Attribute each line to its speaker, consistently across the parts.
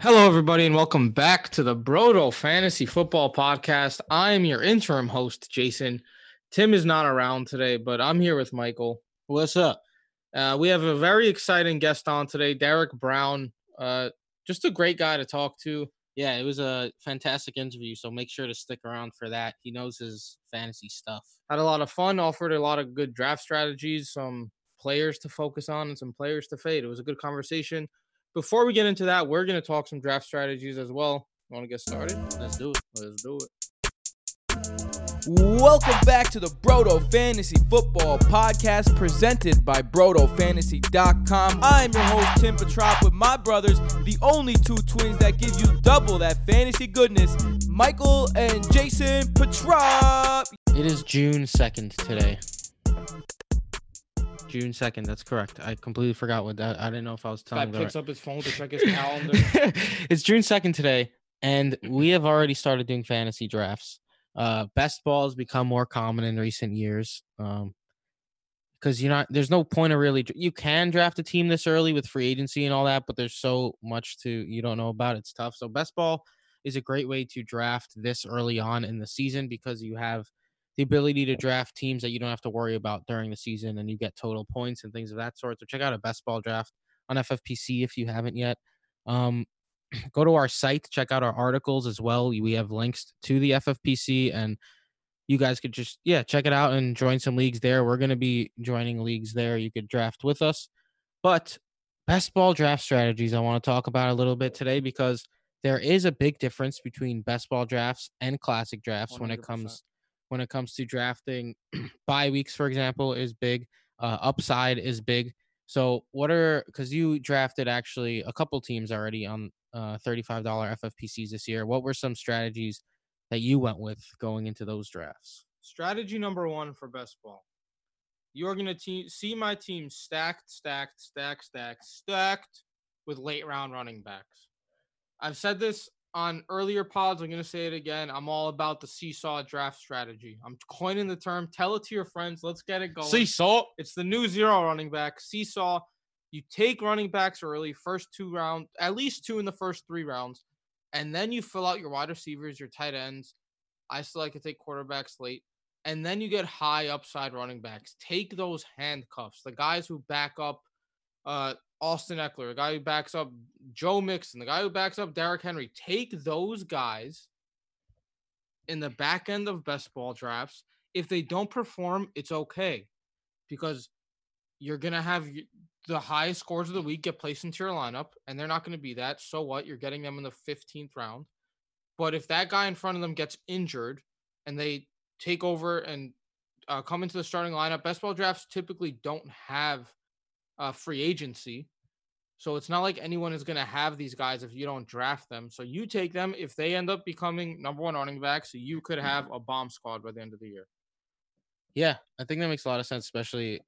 Speaker 1: Hello, everybody, and welcome back to the Brodo Fantasy Football Podcast. I am your interim host, Jason. Tim is not around today, but I'm here with Michael.
Speaker 2: What's up?
Speaker 1: Uh, we have a very exciting guest on today, Derek Brown. Uh, just a great guy to talk to.
Speaker 2: Yeah, it was a fantastic interview, so make sure to stick around for that. He knows his fantasy stuff.
Speaker 1: Had a lot of fun, offered a lot of good draft strategies, some players to focus on, and some players to fade. It was a good conversation. Before we get into that, we're going to talk some draft strategies as well. Want to get started?
Speaker 2: Let's do it.
Speaker 1: Let's do it.
Speaker 3: Welcome back to the Brodo Fantasy Football Podcast presented by BrodoFantasy.com. I'm your host, Tim Petrop, with my brothers, the only two twins that give you double that fantasy goodness, Michael and Jason Petrop.
Speaker 2: It is June 2nd today. June 2nd, that's correct. I completely forgot what that I didn't know if I was
Speaker 1: Guy
Speaker 2: telling the
Speaker 1: picks
Speaker 2: right-
Speaker 1: up his phone to check his calendar.
Speaker 2: it's June 2nd today, and we have already started doing fantasy drafts. Uh, best ball has become more common in recent years. Um, because you're not there's no point of really you can draft a team this early with free agency and all that, but there's so much to you don't know about. It's tough. So best ball is a great way to draft this early on in the season because you have the ability to draft teams that you don't have to worry about during the season and you get total points and things of that sort. So check out a best ball draft on FFPC if you haven't yet. Um, go to our site, check out our articles as well. We have links to the FFPC and you guys could just yeah, check it out and join some leagues there. We're going to be joining leagues there. You could draft with us. But best ball draft strategies I want to talk about a little bit today because there is a big difference between best ball drafts and classic drafts when it
Speaker 1: 100%.
Speaker 2: comes when it comes to drafting. Bye weeks for example is big. Uh, upside is big. So what are because you drafted actually a couple teams already on uh, $35 ffpcs this year. What were some strategies that you went with going into those drafts?
Speaker 1: Strategy number one for best ball. You're gonna te- see my team stacked, stacked, stacked, stacked, stacked with late round running backs. I've said this on earlier pods. I'm gonna say it again. I'm all about the seesaw draft strategy. I'm coining the term. Tell it to your friends. Let's get it going.
Speaker 2: seesaw
Speaker 1: It's the new zero running back seesaw. You take running backs early, first two rounds, at least two in the first three rounds, and then you fill out your wide receivers, your tight ends. I still like to take quarterbacks late, and then you get high upside running backs. Take those handcuffs, the guys who back up uh, Austin Ekeler, the guy who backs up Joe Mixon, the guy who backs up Derrick Henry. Take those guys in the back end of best ball drafts. If they don't perform, it's okay because you're gonna have the highest scores of the week get placed into your lineup, and they're not gonna be that. So what? You're getting them in the 15th round. But if that guy in front of them gets injured and they take over and uh, come into the starting lineup, best ball drafts typically don't have uh, free agency. So it's not like anyone is going to have these guys if you don't draft them. So you take them if they end up becoming number one running backs. So you could have a bomb squad by the end of the year.
Speaker 2: Yeah, I think that makes a lot of sense, especially.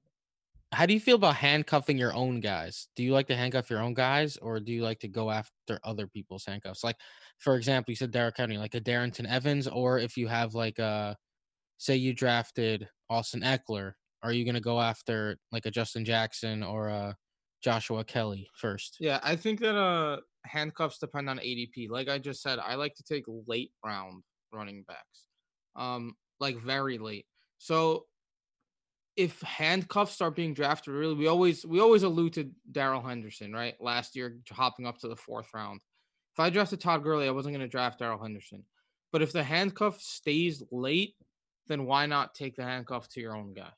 Speaker 2: How do you feel about handcuffing your own guys? Do you like to handcuff your own guys, or do you like to go after other people's handcuffs? Like, for example, you said Derrick Henry, like a Darrynton Evans, or if you have like a, say you drafted Austin Ekeler, are you gonna go after like a Justin Jackson or a Joshua Kelley first?
Speaker 1: Yeah, I think that uh handcuffs depend on ADP. Like I just said, I like to take late round running backs. Um like very late. So if handcuffs start being drafted really we always we always allude to Darrell Henderson, right? Last year hopping up to the 4th round. If I drafted Todd Gurley, I wasn't going to draft Darrell Henderson. But if the handcuff stays late, then why not take the handcuff to your own guy?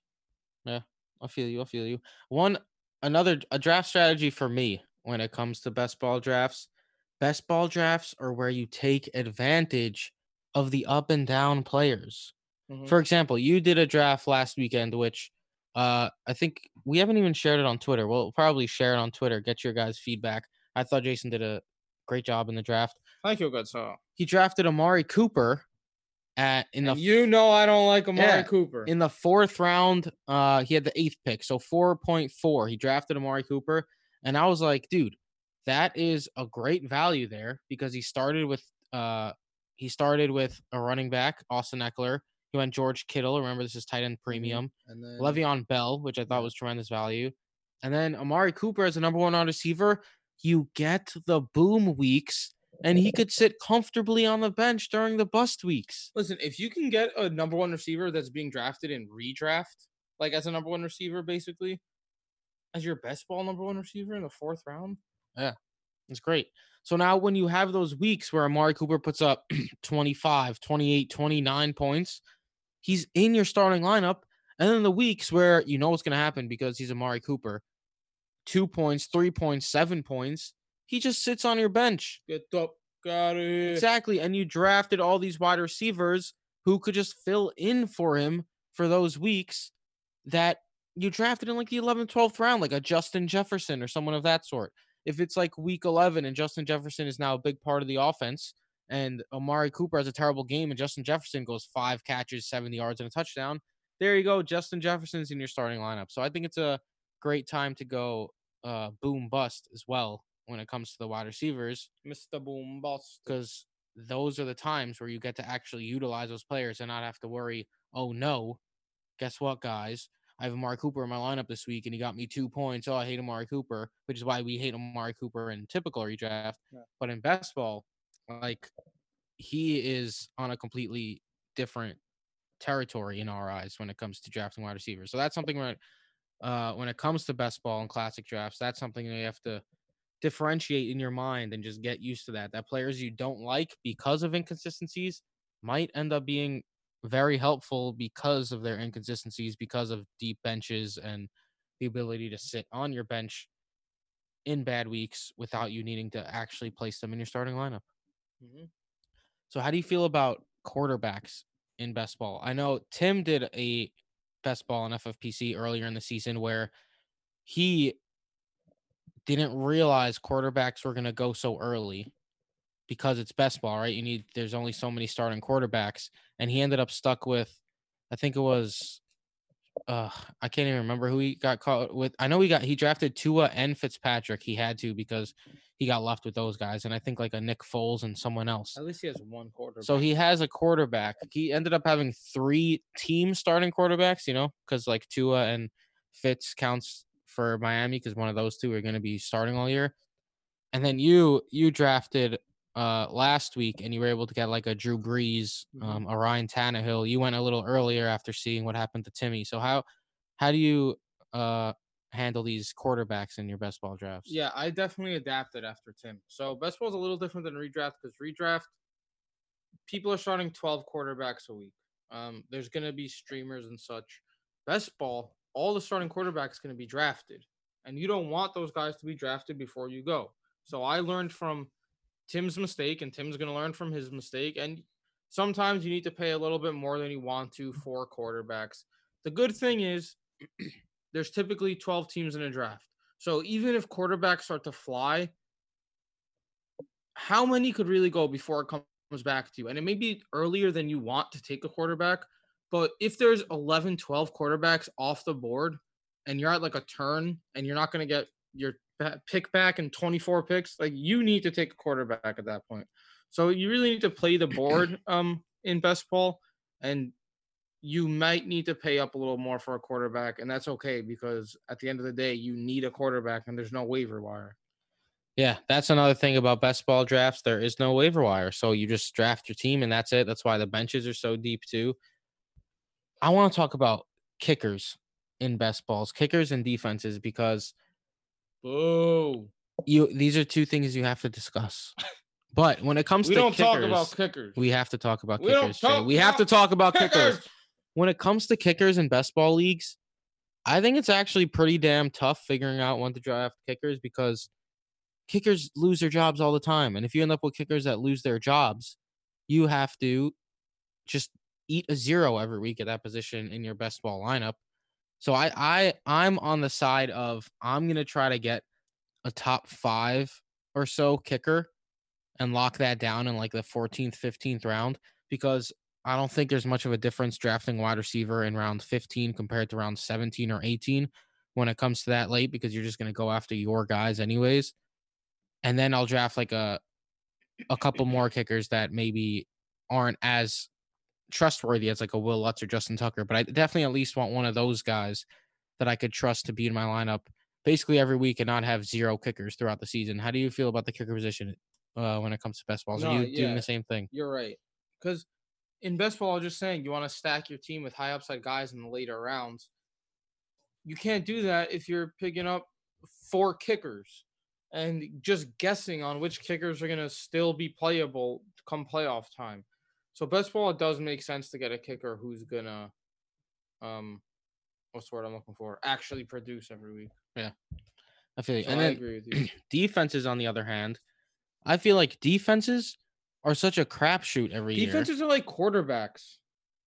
Speaker 2: I feel you. I feel you. One another a draft strategy for me when it comes to best ball drafts. Best ball drafts are where you take advantage of the up and down players.
Speaker 1: Mhm.
Speaker 2: For example, you did a draft last weekend, which uh I think we haven't even shared it on Twitter. We'll probably share it on Twitter. Get your guys' feedback. I thought Jason did a great job in the draft.
Speaker 1: Thank you, good sir.
Speaker 2: He drafted Amari Cooper at in the
Speaker 1: And you know I don't like Amari
Speaker 2: Yeah,
Speaker 1: Cooper.
Speaker 2: in the fourth round, uh, he had the eighth pick, so four point four. He drafted Amari Cooper, and I was like, dude, that is a great value there because he started with uh, he started with a running back, Austin Ekeler. He went George Kittle. Remember, this is tight end premium.
Speaker 1: and then
Speaker 2: Le'Veon Bell, which I thought was tremendous value, and then Amari Cooper as a number one wide receiver. you get the boom weeks and he could sit comfortably on the bench during the bust weeks.
Speaker 1: Listen, if you can get a number one receiver that's being drafted in redraft, like as a number one receiver, basically, as your best ball number one receiver in the fourth round, yeah,
Speaker 2: It's great. So now when you have those weeks where Amari Cooper puts up 25, 28, 29 points, he's in your starting lineup. And then the weeks where you know what's going to happen because he's Amari Cooper, two points, three points, seven points, he just sits on your bench.
Speaker 1: get up, got it.
Speaker 2: Exactly. And you drafted all these wide receivers who could just fill in for him for those weeks that you drafted in like the 11th, 12th round, like a Justin Jefferson or someone of that sort. If it's like week 11 and Justin Jefferson is now a big part of the offense and Amari Cooper has a terrible game and Justin Jefferson goes five catches, 70 yards, and a touchdown, there you go. Justin Jefferson's in your starting lineup. So I think it's a great time to go uh, boom bust as well when it comes to the wide receivers
Speaker 1: Mr. Boom Bust.
Speaker 2: because those are the times where you get to actually utilize those players and not have to worry. Oh no, guess what, guys? I have Amari Cooper in my lineup this week, and he got me two points. Oh, I hate Amari Cooper, which is why we hate Amari Cooper in typical redraft.
Speaker 1: Yeah.
Speaker 2: But in best ball, like he is on a completely different territory in our eyes when it comes to drafting wide receivers. So that's something where, uh, when it comes to best ball and classic drafts, that's something that you have to differentiate in your mind and just get used to that. That players you don't like because of inconsistencies might end up being very helpful because of their inconsistencies, because of deep benches and the ability to sit on your bench in bad weeks without you needing to actually place them in your starting lineup.
Speaker 1: Mhm.
Speaker 2: So, how do you feel about quarterbacks in best ball? I know Tim did a best ball in FFPC earlier in the season where he didn't realize quarterbacks were going to go so early because it's best ball, right? You need there's only so many starting quarterbacks, and he ended up stuck with, I think it was, uh, I can't even remember who he got caught with. I know he got he drafted Tua and Fitzpatrick. He had to because he got left with those guys, and I think like a Nick Foles and someone else.
Speaker 1: At least he has one quarter.
Speaker 2: So he has a quarterback. He ended up having three team starting quarterbacks, you know, because like Tua and Fitz counts for Miami because one of those two are going to be starting all year. And then you you drafted uh last week and you were able to get like a Drew Brees,
Speaker 1: Mhm.
Speaker 2: um, a Ryan Tannehill. You went a little earlier after seeing what happened to Timmy. So how how do you uh handle these quarterbacks in your best ball drafts?
Speaker 1: Yeah, I definitely adapted after Tim. So best ball is a little different than redraft because redraft, people are starting 12 quarterbacks a week. Um, there's gonna be streamers and such. Best ball, all the starting quarterbacks going to be drafted, and you don't want those guys to be drafted before you go. So I learned from Tim's mistake, and Tim's going to learn from his mistake. And sometimes you need to pay a little bit more than you want to for quarterbacks. The good thing is there's typically 12 teams in a draft. So even if quarterbacks start to fly, how many could really go before it comes back to you? And it may be earlier than you want to take a quarterback, but if there's 11, 12 quarterbacks off the board and you're at like a turn and you're not going to get your pick back in 24 picks, like you need to take a quarterback at that point. So you really need to play the board um in best ball and you might need to pay up a little more for a quarterback and that's okay because at the end of the day you need a quarterback and there's no waiver wire.
Speaker 2: Yeah, that's another thing about best ball drafts. There is no waiver wire. So you just draft your team and that's it. That's why the benches are so deep too. I want to talk about kickers in best balls, kickers and defenses, because
Speaker 1: Boo.
Speaker 2: you these are two things you have to discuss. But when it comes
Speaker 1: We
Speaker 2: to
Speaker 1: don't
Speaker 2: kickers,
Speaker 1: talk about kickers.
Speaker 2: we have to talk about
Speaker 1: We don't
Speaker 2: kickers.
Speaker 1: Talk
Speaker 2: We have to talk about kickers.
Speaker 1: kickers.
Speaker 2: When it comes to kickers in best ball leagues, I think it's actually pretty damn tough figuring out when to draft kickers because kickers lose their jobs all the time. And if you end up with kickers that lose their jobs, you have to just eat a zero every week at that position in your best ball lineup. So I I I'm on the side of I'm gonna try to get a top five or so kicker and lock that down in like the 14th, 15th round because I don't think there's much of a difference drafting wide receiver in round 15 compared to round 17 or 18 when it comes to that late because you're just going to go after your guys anyways. And then I'll draft like a a couple more kickers that maybe aren't as trustworthy as like a Wil Lutz or Justin Tucker, but I definitely at least want one of those guys that I could trust to be in my lineup basically every week and not have zero kickers throughout the season. How do you feel about the kicker position uh, when it comes to best balls? Are
Speaker 1: No,
Speaker 2: you doing the same thing?
Speaker 1: You're right. Because in best ball, I'm just saying you want to stack your team with high upside guys in the later rounds. You can't do that if you're picking up four kickers and just guessing on which kickers are gonna still be playable come playoff time. So best ball, it does make sense to get a kicker who's gonna, um, what's the word I'm looking for? Actually produce every week.
Speaker 2: Yeah, I feel you.
Speaker 1: So
Speaker 2: and
Speaker 1: I
Speaker 2: then
Speaker 1: agree with you.
Speaker 2: defenses, on the other hand, I feel like defenses are such a crapshoot every year.
Speaker 1: Defenses are like quarterbacks.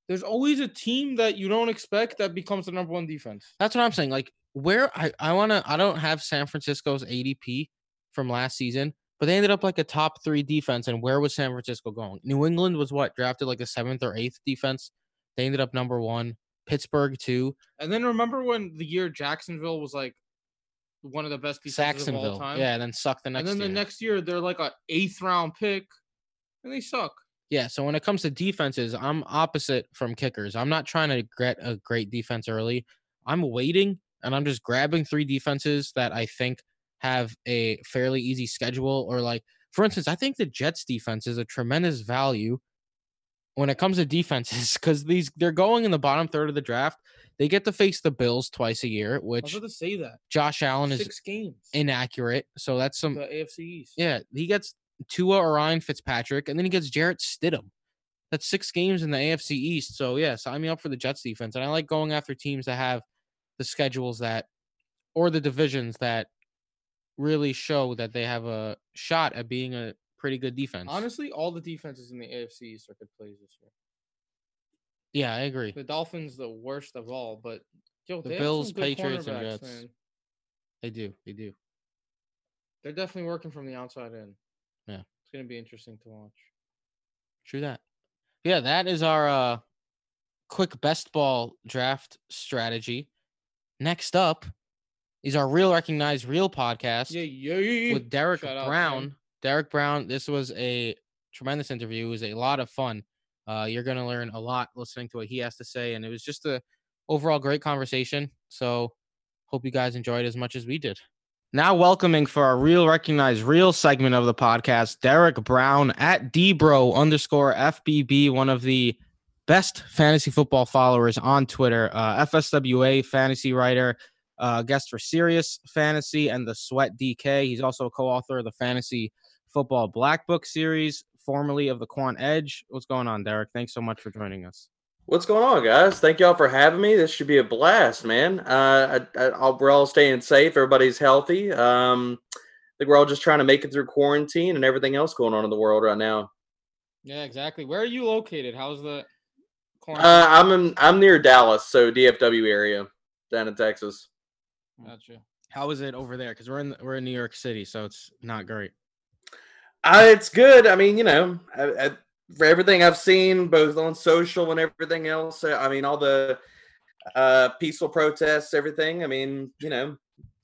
Speaker 1: There's always a team that you don't expect that becomes the number one defense.
Speaker 2: That's what I'm saying. Like where I I want to I don't have San Francisco's ADP from last season, but they ended up like a top 3 defense and where was San Francisco going? New England was what? Drafted like the 7th or 8th defense. They ended up number 1. Pittsburgh too.
Speaker 1: And then remember when the year Jacksonville was like one of the best defenses of all time?
Speaker 2: Yeah, and then sucked the next
Speaker 1: and then
Speaker 2: year.
Speaker 1: the next year they're like a eighth round pick, and they suck.
Speaker 2: Yeah, so when it comes to defenses, I'm opposite from kickers. I'm not trying to get a great defense early. I'm waiting and I'm just grabbing three defenses that I think have a fairly easy schedule or like for instance, I think the Jets defense is a tremendous value when it comes to defenses cuz these they're going in the bottom third of the draft. They get to face the Bills twice a year,
Speaker 1: I was
Speaker 2: which
Speaker 1: to say that
Speaker 2: Josh Allen is
Speaker 1: six games.
Speaker 2: inaccurate. So that's some
Speaker 1: the AFC East.
Speaker 2: yeah, he gets Tua or Ryan Fitzpatrick, and then he gets Jarrett Stidham. That's six games in the AFC East. So yeah, sign me up for the Jets defense. And I like going after teams that have the schedules that or the divisions that really show that they have a shot at being a pretty good defense.
Speaker 1: Honestly, all the defenses in the AFC East are good plays this year.
Speaker 2: yeah, I agree.
Speaker 1: The Dolphins, the worst of all, but yo,
Speaker 2: The Bills, Patriots, and Jets.
Speaker 1: man.
Speaker 2: They do. They do.
Speaker 1: They're definitely working from the outside in.
Speaker 2: Yeah.
Speaker 1: it's gonna be interesting to watch.
Speaker 2: True that. Yeah, that is our uh quick best ball draft strategy. Next up is our real recognized real podcast.
Speaker 1: Yeah, yeah.
Speaker 2: with Derek
Speaker 1: Shout
Speaker 2: Brown.
Speaker 1: him.
Speaker 2: Derek Brown, this was a tremendous interview. It was a lot of fun. Uh, you're going to learn a lot listening to what he has to say, and it was just a overall great conversation. So, hope you guys enjoyed as much as we did. Now, welcoming for our real recognized real segment of the podcast, Derek Brown at Dbro underscore FBB, one of the best fantasy football followers on Twitter, uh, FSWA fantasy writer, uh, guest for Sirius Fantasy and the Sweat DK. He's also a co-author of the Fantasy Football Black Book series, formerly of the Quant Edge. What's going on, Derek? Thanks so much for joining us.
Speaker 4: What's going on, guys? Thank y'all for having me. This should be a blast, man. Uh, I, I, I'll- we're all staying safe. Everybody's healthy. Um, I think we're all just trying to make it through quarantine and everything else going on in the world right now.
Speaker 1: Yeah, exactly. Where are you located? How's the quarantine?
Speaker 4: Uh, I'm in, I'm near Dallas, so DFW area down in Texas.
Speaker 1: Gotcha.
Speaker 2: How is it over there? Because we're in we're in New York City, so it's not great.
Speaker 4: Uh, it's good. I mean, you know, I, I, for everything I've seen, both on social and everything else. uh, I mean, all the uh, peaceful protests, everything. I mean, you know,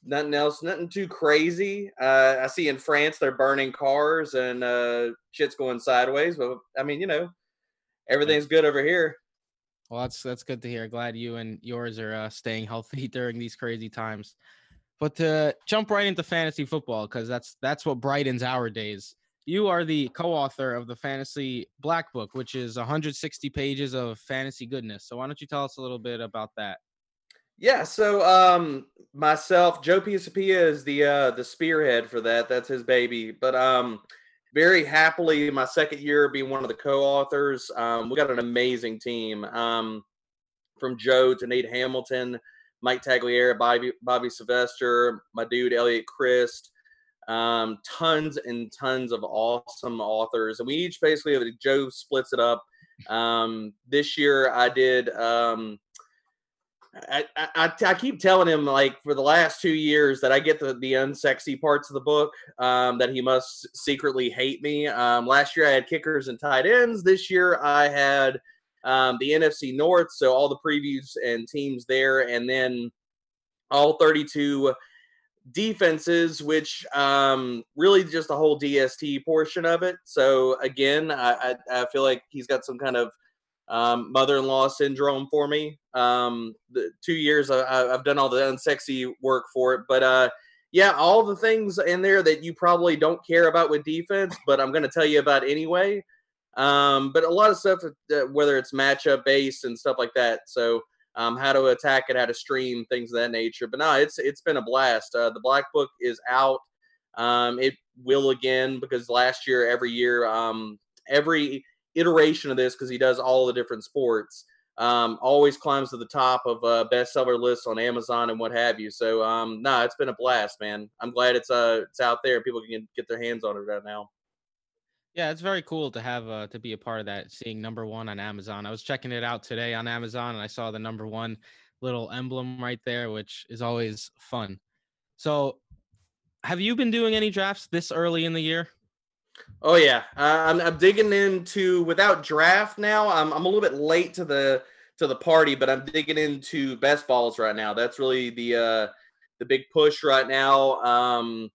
Speaker 4: nothing else, nothing too crazy. Uh, I see in France they're burning cars and uh, shit's going sideways. But I mean, you know, everything's good over here.
Speaker 2: Well, that's that's good to hear. Glad you and yours are uh, staying healthy during these crazy times. But to jump right into fantasy football, because that's that's what brightens our days. You are the co-author of the Fantasy Black Book, which is 160 pages of fantasy goodness. So why don't you tell us a little bit about that?
Speaker 4: Yeah, so um myself, Joe Pisapia is the uh the spearhead for that. That's his baby. But um very happily my second year being one of the co-authors. Um we got an amazing team. Um from Joe to Nate Hamilton, Mike Tagliere, Bobby Bobby Sylvester, my dude Elliot Christ, um, tons and tons of awesome authors. And we each basically Joe splits it up. Um, this year I did um I, I, I- keep telling him like for the last two years that I get the, the unsexy parts of the book um, that he must secretly hate me. Um, last year I had kickers and tight ends. This year I had um, the NFC North, so all the previews and teams there, and then all 32 defenses, which um, really just the whole DST portion of it. So again, I, I, I feel like he's got some kind of um, mother-in-law syndrome for me. Um, the two years I, have done all the unsexy work for it, but uh, yeah, all the things in there that you probably don't care about with defense, but I'm going to tell you about anyway. Um, but a lot of stuff, whether it's matchup based and stuff like that. So um, how to attack it, how to stream things of that nature. But no, it's it's been a blast. Uh, the black book is out. Um, it will again because last year, every year, um, every iteration of this because he does all the different sports. Um, always climbs to the top of uh, bestseller lists on Amazon and what have you. So, um, no, nah, it's been a blast, man. I'm glad it's uh it's out there. People can get their hands on it right now.
Speaker 2: Yeah, it's very cool to have uh, to be a part of that. Seeing number one on Amazon, I was checking it out today on Amazon, and I saw the number one little emblem right there, which is always fun. So, have you been doing any drafts this early in the year?
Speaker 4: Oh yeah, uh, I'm, I'm digging into without draft now. I'm I'm a little bit late to the to the party, but I'm digging into best balls right now. That's really the uh, the big push right now. Um,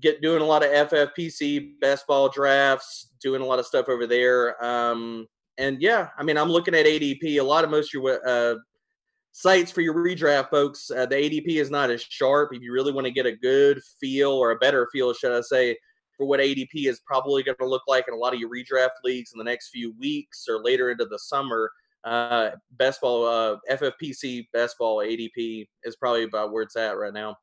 Speaker 4: get doing a lot of FFPC best ball drafts, doing a lot of stuff over there. Um, and yeah, I mean, I'm looking at ADP. A lot of most of your uh, sites for your redraft, folks, uh, the ADP is not as sharp. If you really want to get a good feel or a better feel, should I say, for what ADP is probably going to look like in a lot of your redraft leagues in the next few weeks or later into the summer, uh, best ball, uh, FFPC best ball ADP is probably about where it's at right now.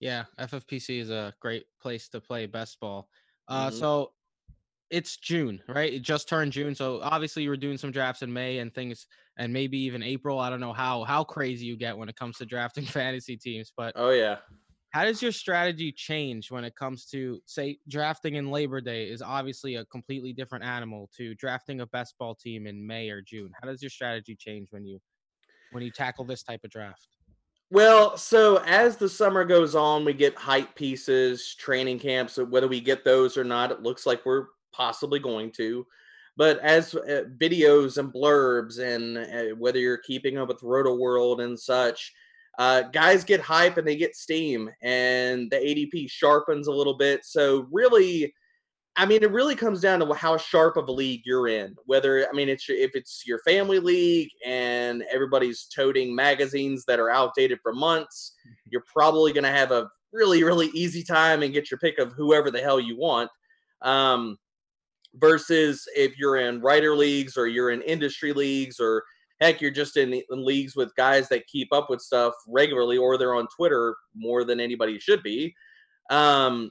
Speaker 2: Yeah, FFPC is a great place to play best ball. Uh, mm-hmm. So it's June, right? It just turned June, so obviously you were doing some drafts in May and things, and maybe even April. I don't know how how crazy you get when it comes to drafting fantasy teams, but
Speaker 4: oh yeah.
Speaker 2: How does your strategy change when it comes to say drafting in Labor Day is obviously a completely different animal to drafting a best ball team in May or June? How does your strategy change when you when you tackle this type of draft?
Speaker 4: Well, so as the summer goes on, we get hype pieces, training camps. Whether we get those or not, it looks like we're possibly going to. But as uh, videos and blurbs, and uh, whether you're keeping up with Roto World and such, uh, guys get hype and they get steam, and the ADP sharpens a little bit. So really, I mean, it really comes down to how sharp of a league you're in. Whether I mean, it's if it's your family league and everybody's toting magazines that are outdated for months, mm-hmm. you're probably going to have a really, really easy time and get your pick of whoever the hell you want. Um, versus if you're in writer leagues or you're in industry leagues or heck, you're just in, in leagues with guys that keep up with stuff regularly or they're on Twitter more than anybody should be. Um,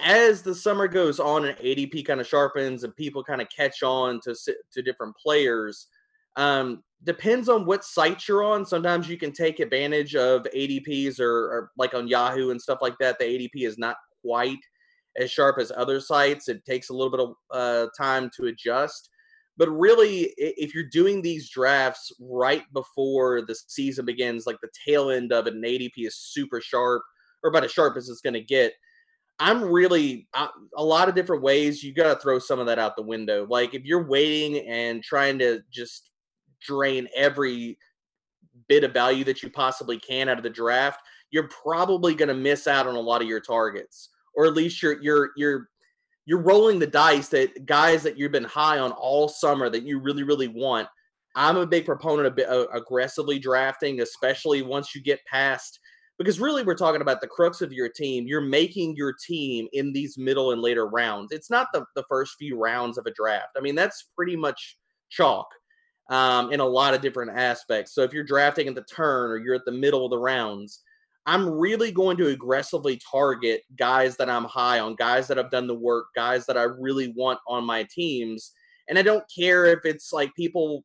Speaker 4: as the summer goes on and ADP kind of sharpens and people kind of catch on to to different players, um, depends on what site you're on. Sometimes you can take advantage of ADPs or, or, like on Yahoo and stuff like that. The ADP is not quite as sharp as other sites. It takes a little bit of uh, time to adjust. But really, if you're doing these drafts right before the season begins, like the tail end of it, an ADP is super sharp or about as sharp as it's going to get I'm really uh, a lot of different ways. You got to throw some of that out the window. Like if you're waiting and trying to just drain every bit of value that you possibly can out of the draft, you're probably going to miss out on a lot of your targets, or at least you're you're you're you're rolling the dice that guys that you've been high on all summer that you really really want. I'm a big proponent of aggressively drafting, especially once you get past because really we're talking about the crux of your team. You're making your team in these middle and later rounds. It's not the, the first few rounds of a draft. I mean, that's pretty much chalk um, in a lot of different aspects. So if you're drafting at the turn or you're at the middle of the rounds, I'm really going to aggressively target guys that I'm high on, guys that have done the work, guys that I really want on my teams. And I don't care if it's like people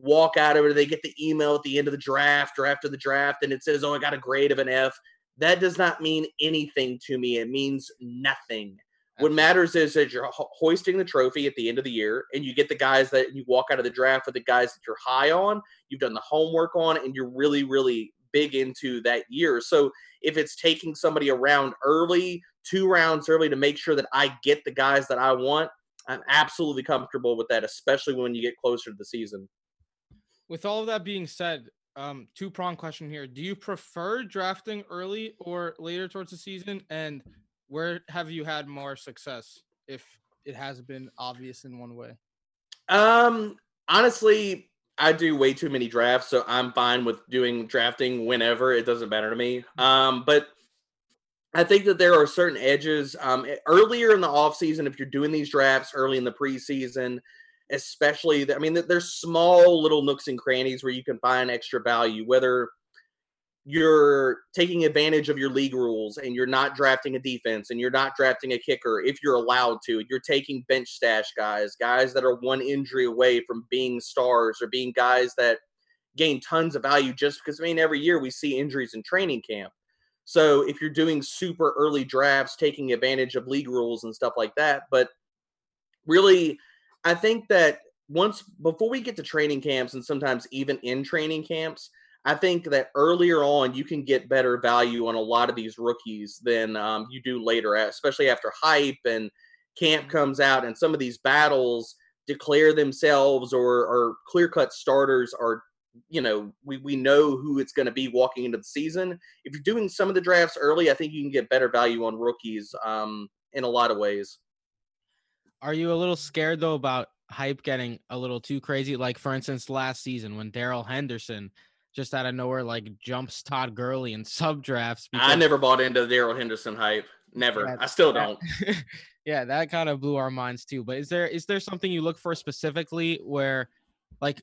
Speaker 4: walk out of it, they get the email at the end of the draft or after the draft, and it says, "Oh, I got a grade of an F." That does not mean anything to me. It means nothing. What matters is that you're hoisting the trophy at the end of the year, and you get the guys that you walk out of the draft with the guys that you're high on, you've done the homework on, and you're really, really big into that year. So if it's taking somebody around early, two rounds early to make sure that I get the guys that I want, I'm absolutely comfortable with that, especially when you get closer to the season
Speaker 1: with all of that being said, um, two prong question here. Do you prefer drafting early or later towards the season? And where have you had more success if it has been obvious in one way?
Speaker 4: Um, honestly, I do way too many drafts, so I'm fine with doing drafting whenever. It doesn't matter to me. Um, but I think that there are certain edges um, earlier in the offseason, if you're doing these drafts early in the preseason, especially, I mean, there's small little nooks and crannies where you can find extra value, whether – you're taking advantage of your league rules and you're not drafting a defense and you're not drafting a kicker if you're allowed to. You're taking bench stash guys, guys that are one injury away from being stars or being guys that gain tons of value just because, I mean, every year we see injuries in training camp. So if you're doing super early drafts, taking advantage of league rules and stuff like that, but really, I think that once before we get to training camps and sometimes even in training camps, I think that earlier on you can get better value on a lot of these rookies than um, you do later, especially after hype and camp mm-hmm. comes out and some of these battles declare themselves or, or clear cut starters are you know we, we know who it's going to be walking into the season. If you're doing some of the drafts early i think you can get better value on rookies um, in a lot of ways.
Speaker 2: Are you a little scared though about hype getting a little too crazy? Like for instance last season when darrell henderson just out of nowhere like jumps Todd Gurley in sub drafts.
Speaker 4: I never bought into Darrell Henderson hype. Never. Yeah, I still don't.
Speaker 2: yeah, that kind of blew our minds too. But is there is there something you look for specifically where like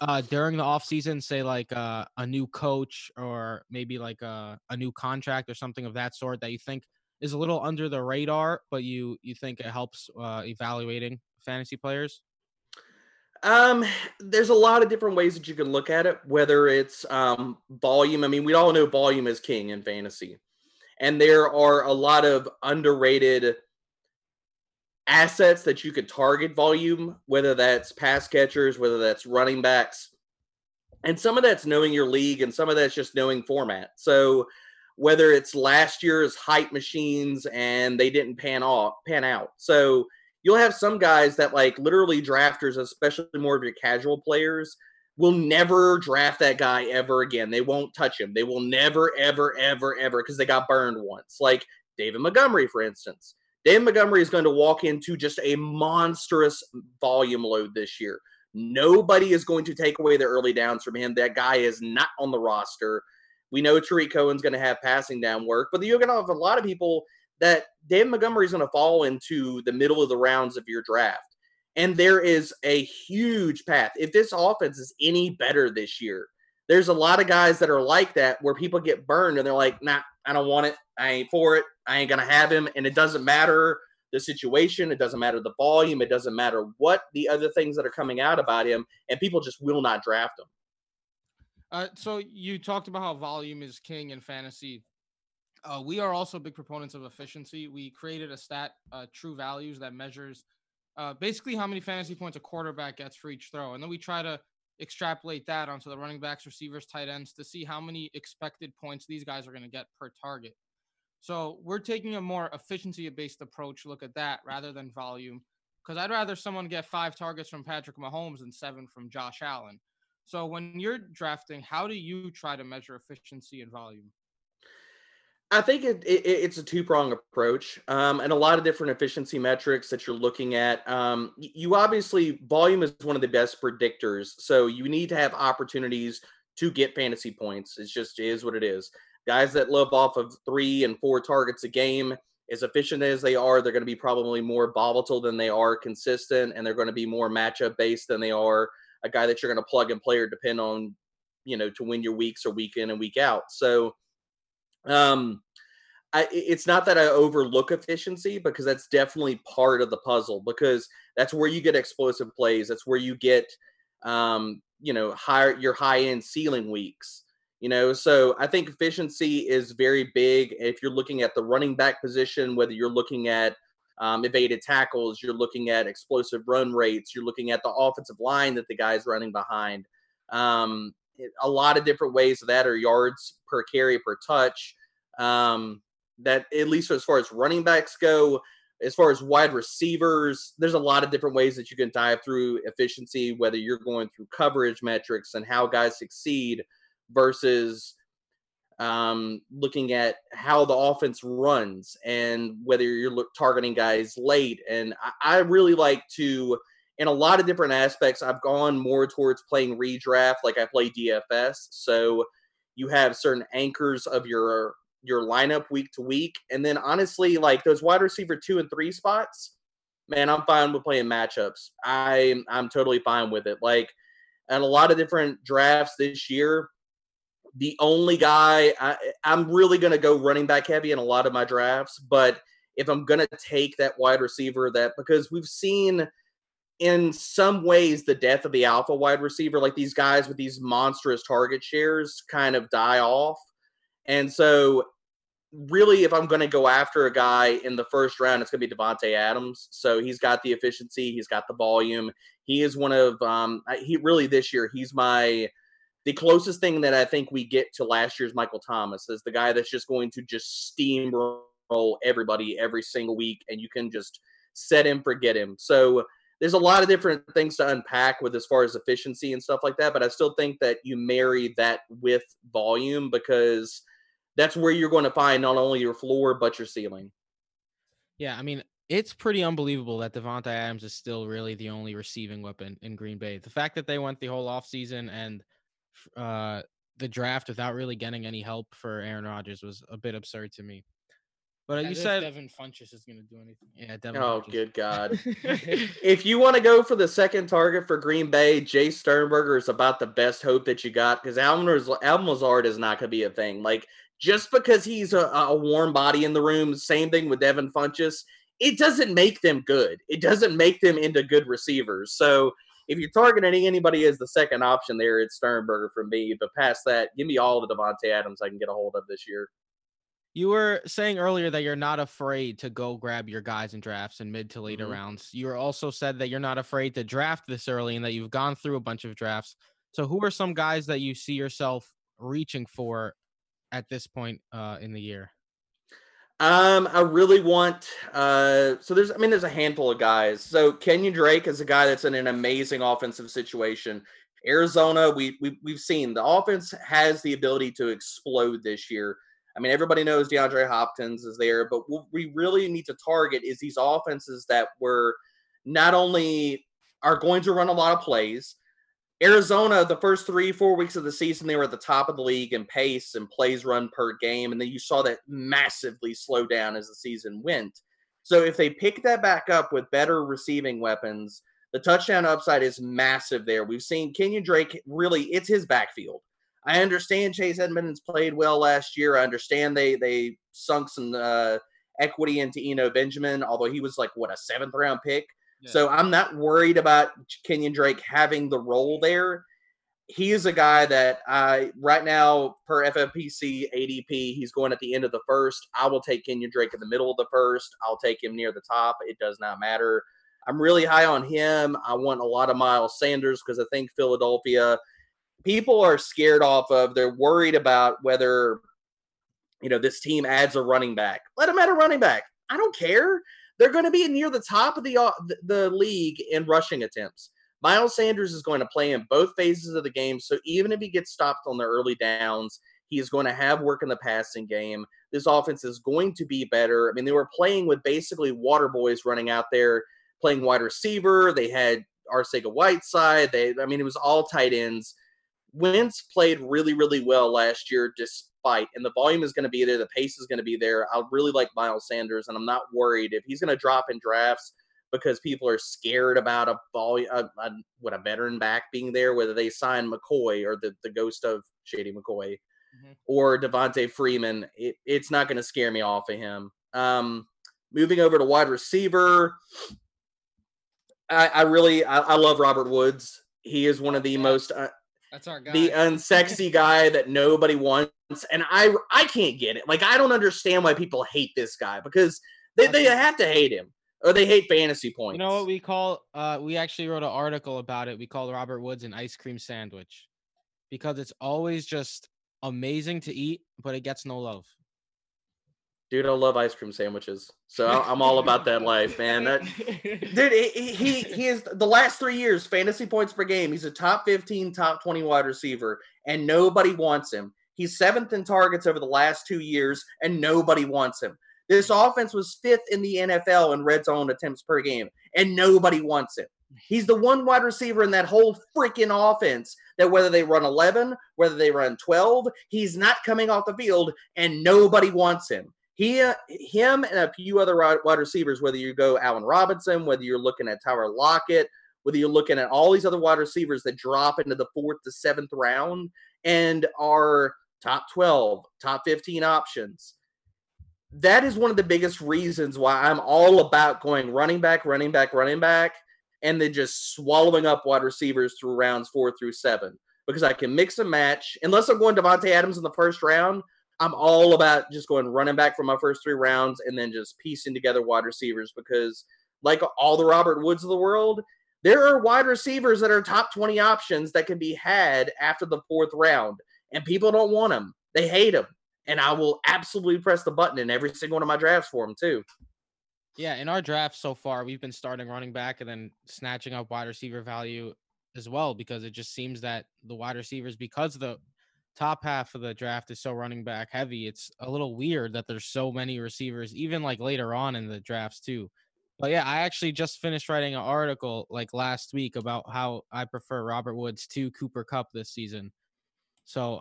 Speaker 2: uh during the off season, say like uh, a new coach or maybe like a, a new contract or something of that sort that you think is a little under the radar, but you you think it helps uh, evaluating fantasy players?
Speaker 4: Um, there's a lot of different ways that you can look at it, whether it's um, volume. I mean, we all know volume is king in fantasy, and there are a lot of underrated assets that you could target volume, whether that's pass catchers, whether that's running backs, and some of that's knowing your league, and some of that's just knowing format. So, whether it's last year's hype machines and they didn't pan off, pan out, so you'll have some guys that like literally drafters, especially more of your casual players, will never draft that guy ever again. They won't touch him. They will never, ever, ever, ever because they got burned once. Like David Montgomery, for instance. David Montgomery is going to walk into just a monstrous volume load this year. Nobody is going to take away the early downs from him. That guy is not on the roster. We know Tarik Cohen's going to have passing down work, but you're going to have a lot of people that Dan Montgomery is going to fall into the middle of the rounds of your draft. And there is a huge path. If this offense is any better this year, there's a lot of guys that are like that where people get burned and they're like, nah, I don't want it. I ain't for it. I ain't going to have him. And it doesn't matter the situation. It doesn't matter the volume. It doesn't matter what the other things that are coming out about him. And people just will not draft him.
Speaker 1: Uh, so you talked about how volume is king in fantasy. Uh, we are also big proponents of efficiency. We created a stat, uh, True Values, that measures uh, basically how many fantasy points a quarterback gets for each throw, and then we try to extrapolate that onto the running backs, receivers, tight ends to see how many expected points these guys are going to get per target. So we're taking a more efficiency-based approach. Look at that rather than volume, because I'd rather someone get five targets from Patrick Mahomes than seven from Josh Allen. So when you're drafting, how do you try to measure efficiency and volume?
Speaker 4: I think it, it, it's a two prong approach, um, and a lot of different efficiency metrics that you're looking at. Um, you obviously volume is one of the best predictors, so you need to have opportunities to get fantasy points. It's just is what it is. Guys that live off of three and four targets a game, as efficient as they are, they're going to be probably more volatile than they are consistent, and they're going to be more matchup based than they are a guy that you're going to plug and play or depend on, you know, to win your weeks or week in and week out. So um, I, it's not that I overlook efficiency because that's definitely part of the puzzle because that's where you get explosive plays. That's where you get, um, you know, higher your high end ceiling weeks. You know, so I think efficiency is very big. If you're looking at the running back position, whether you're looking at um, evaded tackles, you're looking at explosive run rates, you're looking at the offensive line that the guy's running behind. Um, a lot of different ways of that are yards per carry per touch. Um, that at least as far as running backs go, as far as wide receivers, there's a lot of different ways that you can dive through efficiency, whether you're going through coverage metrics and how guys succeed versus um, looking at how the offense runs and whether you're targeting guys late. And I, I really like to in a lot of different aspects, I've gone more towards playing redraft, like I play DFS. So you have certain anchors of your your lineup week to week, and then honestly, like those wide receiver two and three spots, man, I'm fine with playing matchups. I I'm totally fine with it. Like, and a lot of different drafts this year. The only guy I, I'm really going to go running back heavy in a lot of my drafts, but if I'm going to take that wide receiver, that because we've seen in some ways the death of the alpha wide receiver, like these guys with these monstrous target shares, kind of die off. And so, really, if I'm going to go after a guy in the first round, it's going to be Davante Adams. So he's got the efficiency, he's got the volume. He is one of um, he really this year he's my the closest thing that I think we get to last year's Michael Thomas is the guy that's just going to just steamroll everybody every single week, and you can just set him, forget him. So there's a lot of different things to unpack with as far as efficiency and stuff like that. But I still think that you marry that with volume because that's where you're going to find not only your floor but your ceiling.
Speaker 2: Yeah, I mean, it's pretty unbelievable that Davante Adams is still really the only receiving weapon in Green Bay. The fact that they went the whole offseason and uh, the draft without really getting any help for Aaron Rodgers was a bit absurd to me. But As you said
Speaker 1: Devin Funchess is going to do anything.
Speaker 2: Yeah, Devin.
Speaker 4: Oh, Funchess. good God! if you want to go for the second target for Green Bay, Jace Sternberger is about the best hope that you got because Alvin, Allen Lazard is not going to be a thing. Like just because he's a, a warm body in the room, same thing with Devin Funchess. It doesn't make them good. It doesn't make them into good receivers. So if you're targeting anybody as the second option there, it's Sternberger for me. But past that, give me all the Davante Adams I can get a hold of this year.
Speaker 2: You were saying earlier that you're not afraid to go grab your guys in drafts in mid to later mm-hmm. rounds. You also said that you're not afraid to draft this early and that you've gone through a bunch of drafts. So, who are some guys that you see yourself reaching for at this point uh, in the year?
Speaker 4: Um, I really want. Uh, so there's, I mean, there's a handful of guys. So Kenyan Drake is a guy that's in an amazing offensive situation. Arizona, we, we we've seen the offense has the ability to explode this year. I mean, everybody knows DeAndre Hopkins is there, but what we really need to target is these offenses that were not only are going to run a lot of plays. Arizona, the first three, four weeks of the season, they were at the top of the league in pace and plays run per game. And then you saw that massively slow down as the season went. So if they pick that back up with better receiving weapons, the touchdown upside is massive there. We've seen Kenyan Drake really, it's his backfield. I understand Chase Edmonds played well last year. I understand they they sunk some uh, equity into Eno Benjamin, although he was like what a seventh round pick. Yeah. So I'm not worried about Kenyan Drake having the role there. He is a guy that I right now per FFPC ADP, he's going at the end of the first. I will take Kenyan Drake in the middle of the first. I'll take him near the top. It does not matter. I'm really high on him. I want a lot of Miles Sanders because I think Philadelphia people are scared off of. They're worried about whether you know this team adds a running back. Let them add a running back. I don't care. They're going to be near the top of the uh, the league in rushing attempts. Miles Sanders is going to play in both phases of the game, so even if he gets stopped on the early downs, he is going to have work in the passing game. This offense is going to be better. I mean, they were playing with basically water boys running out there, playing wide receiver. They had Arcega Whiteside. They, I mean, it was all tight ends. Wentz played really, really well last year, despite, and the volume is going to be there, the pace is going to be there. I really like Miles Sanders, and I'm not worried if he's going to drop in drafts because people are scared about a volume, a, a, what a veteran back being there, whether they sign McCoy or the, the ghost of Shady McCoy mm-hmm. or Devonta Freeman. It, it's not going to scare me off of him. Um, moving over to wide receiver, I, I really I, I, love Robert Woods. He is one of the most uh,
Speaker 1: that's our guy.
Speaker 4: The unsexy guy that nobody wants. And I I can't get it. Like I don't understand why people hate this guy because they, they have to hate him. Or they hate fantasy points.
Speaker 2: You know what we call uh we actually wrote an article about it. We called Robert Woods an ice cream sandwich. Because it's always just amazing to eat, but it gets no love
Speaker 4: dude, I love ice cream sandwiches. So I'm all about that life, man. That, dude, he, he he is the last three years fantasy points per game. He's a top 15, top 20 wide receiver, and nobody wants him. He's seventh in targets over the last two years, and nobody wants him. This offense was fifth in the NFL in red zone attempts per game, and nobody wants him. He's the one wide receiver in that whole freaking offense that whether they run 11, whether they run 12, he's not coming off the field and nobody wants him. He, him, and a few other wide receivers, whether you go Allen Robinson, whether you're looking at Tyler Lockett, whether you're looking at all these other wide receivers that drop into the fourth to seventh round and are top 12, top 15 options. That is one of the biggest reasons why I'm all about going running back, running back, running back, and then just swallowing up wide receivers through rounds four through seven because I can mix and match. Unless I'm going Davante Adams in the first round, I'm all about just going running back for my first three rounds and then just piecing together wide receivers because, like all the Robert Woods of the world, there are wide receivers that are top 20 options that can be had after the fourth round, and people don't want them. They hate them. And I will absolutely press the button in every single one of my drafts for them, too.
Speaker 2: Yeah, in our draft so far, we've been starting running back and then snatching up wide receiver value as well because it just seems that the wide receivers, because the top half of the draft is so running back heavy, it's a little weird that there's so many receivers, even like later on in the drafts too. But yeah, I actually just finished writing an article like last week about how I prefer Robert Woods to Cooper Kupp this season. So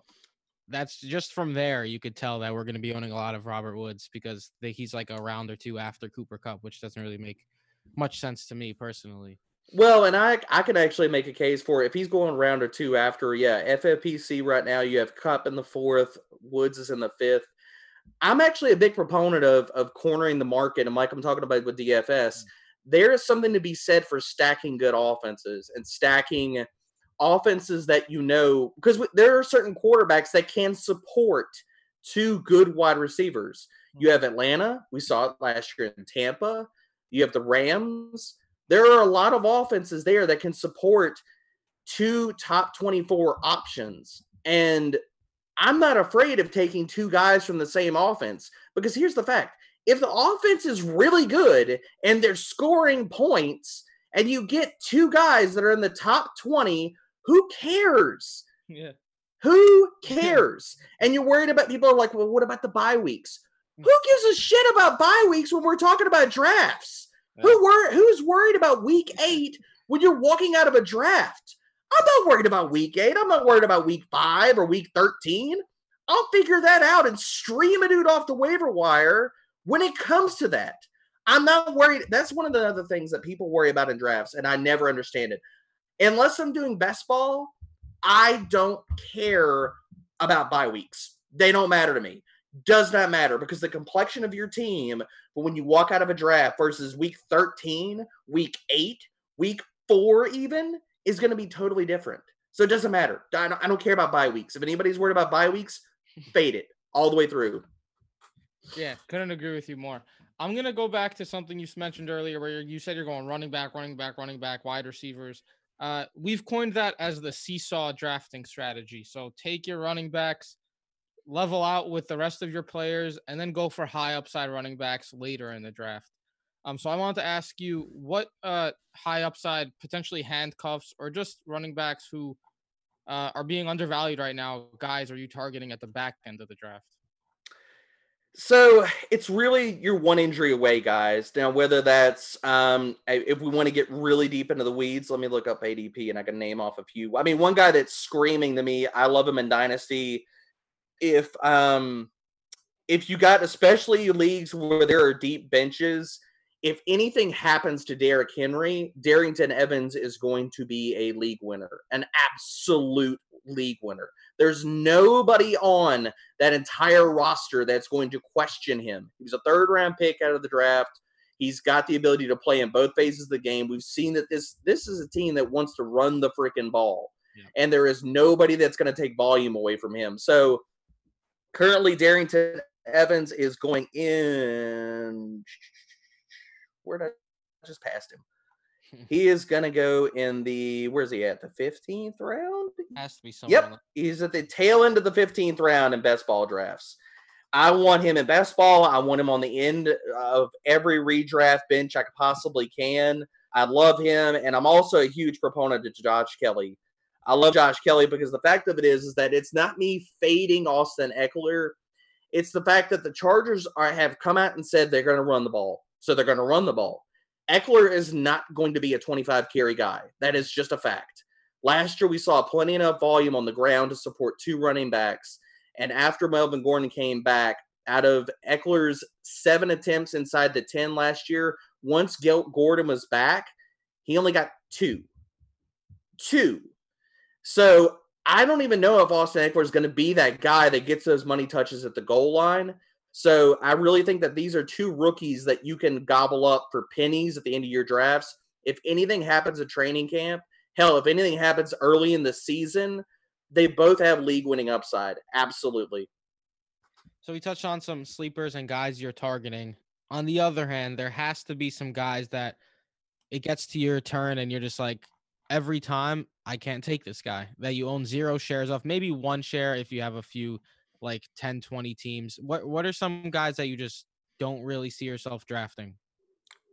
Speaker 2: that's just from there you could tell that we're going to be owning a lot of Robert Woods because they, he's like a round or two after Cooper Kupp, which doesn't really make much sense to me personally.
Speaker 4: Well, and I I can actually make a case for if he's going round or two after, yeah, FFPC right now you have Kupp in the fourth, Woods is in the fifth. I'm actually a big proponent of of cornering the market, and like I'm talking about with DFS, mm. there is something to be said for stacking good offenses and stacking offenses that you know because there are certain quarterbacks that can support two good wide receivers. You mm. have Atlanta, we saw it last year in Tampa. You have the Rams. There are a lot of offenses there that can support two top 24 options. And I'm not afraid of taking two guys from the same offense because here's the fact if the offense is really good and they're scoring points and you get two guys that are in the top 20, who cares?
Speaker 2: Yeah.
Speaker 4: Who cares? and you're worried about people are like, well, what about the bye weeks? Hmm. Who gives a shit about bye weeks when we're talking about drafts? Who were who's worried about week eight when you're walking out of a draft? I'm not worried about week eight. I'm not worried about week five or week 13. I'll figure that out and stream a dude off the waiver wire when it comes to that. I'm not worried. That's one of the other things that people worry about in drafts, and I never understand it. Unless I'm doing best ball, I don't care about bye weeks. They don't matter to me. Does not matter because the complexion of your team, but when you walk out of a draft versus week 13, week eight, week four, even is going to be totally different. So it doesn't matter. I don't, I don't care about bye weeks. If anybody's worried about bye weeks, fade it all the way through.
Speaker 1: Yeah, couldn't agree with you more. I'm gonna go back to something you mentioned earlier, where you said you're going running back, running back, running back, wide receivers. Uh, we've coined that as the seesaw drafting strategy. So take your running backs, level out with the rest of your players, and then go for high upside running backs later in the draft. Um, so I wanted to ask you what uh, high upside, potentially handcuffs, or just running backs who uh, are being undervalued right now, guys, are you targeting at the back end of the draft?
Speaker 4: So it's really you're one injury away, guys. Now, whether that's um, if we want to get really deep into the weeds, let me look up ADP and I can name off a few. I mean, one guy that's screaming to me, I love him in Dynasty. If um, if you got especially leagues where there are deep benches, if anything happens to Derrick Henry, Darrynton Evans is going to be a league winner, an absolute league winner. There's nobody on that entire roster that's going to question him. He's a third round pick out of the draft. He's got the ability to play in both phases of the game. We've seen that this this is a team that wants to run the freaking ball. Yeah. And there is nobody that's going to take volume away from him. So currently Darrynton Evans is going in. Where did I just passed him? he is going to go in the where's he at the 15th round?
Speaker 2: Has to be somewhere
Speaker 4: yep he's at the tail end of the 15th round in best ball drafts. I want him in best ball. I want him on the end of every redraft bench i possibly can. I love him and i'm also a huge proponent of josh kelley i love josh Kelley because the fact of it is is that it's not me fading austin ekeler it's the fact that the chargers are have come out and said they're going to run the ball so they're going to run the ball. Ekeler is not going to be a 25 carry guy. That is just a fact. Last year, we saw plenty enough volume on the ground to support two running backs. And after Melvin Gordon came back, out of Ekeler's seven attempts inside the 10 last year, once Gordon was back, he only got two. Two. So I don't even know if Austin Ekeler is going to be that guy that gets those money touches at the goal line. So I really think that these are two rookies that you can gobble up for pennies at the end of your drafts. If anything happens at training camp, hell, if anything happens early in the season, they both have league winning upside. Absolutely.
Speaker 2: So we touched on some sleepers and guys you're targeting. On the other hand, there has to be some guys that it gets to your turn and you're just like, every time I can't take this guy that you own zero shares of, maybe one share if you have a few like 10, 20 teams. What what are some guys that you just don't really see yourself drafting?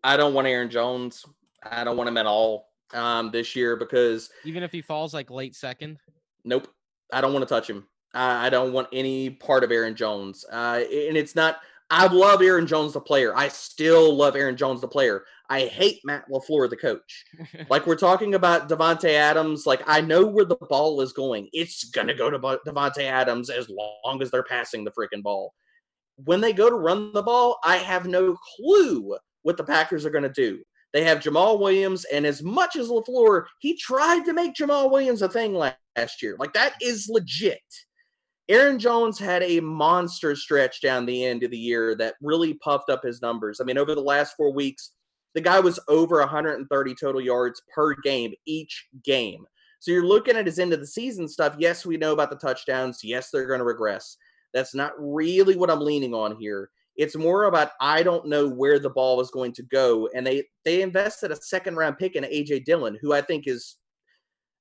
Speaker 4: I don't want Aaron Jones. I don't want him at all um, this year because
Speaker 2: even if he falls like late second,
Speaker 4: nope, I don't want to touch him. I, I don't want any part of Aaron Jones. Uh, and it's not. I love Aaron Jones the player. I still love Aaron Jones the player. I hate Matt LaFleur the coach. like we're talking about Davante Adams. Like I know where the ball is going. It's gonna go to Davante Adams as long as they're passing the freaking ball. When they go to run the ball, I have no clue what the Packers are gonna do. They have Jamaal Williams, and as much as LaFleur, he tried to make Jamaal Williams a thing last year. Like that is legit. Aaron Jones had a monster stretch down the end of the year that really puffed up his numbers. I mean, over the last four weeks, the guy was over 130 total yards per game each game. So you're looking at his end of the season stuff. Yes, we know about the touchdowns. Yes, they're going to regress. That's not really what I'm leaning on here. It's more about I don't know where the ball is going to go, and they they invested a second round pick in AJ Dillon, who I think is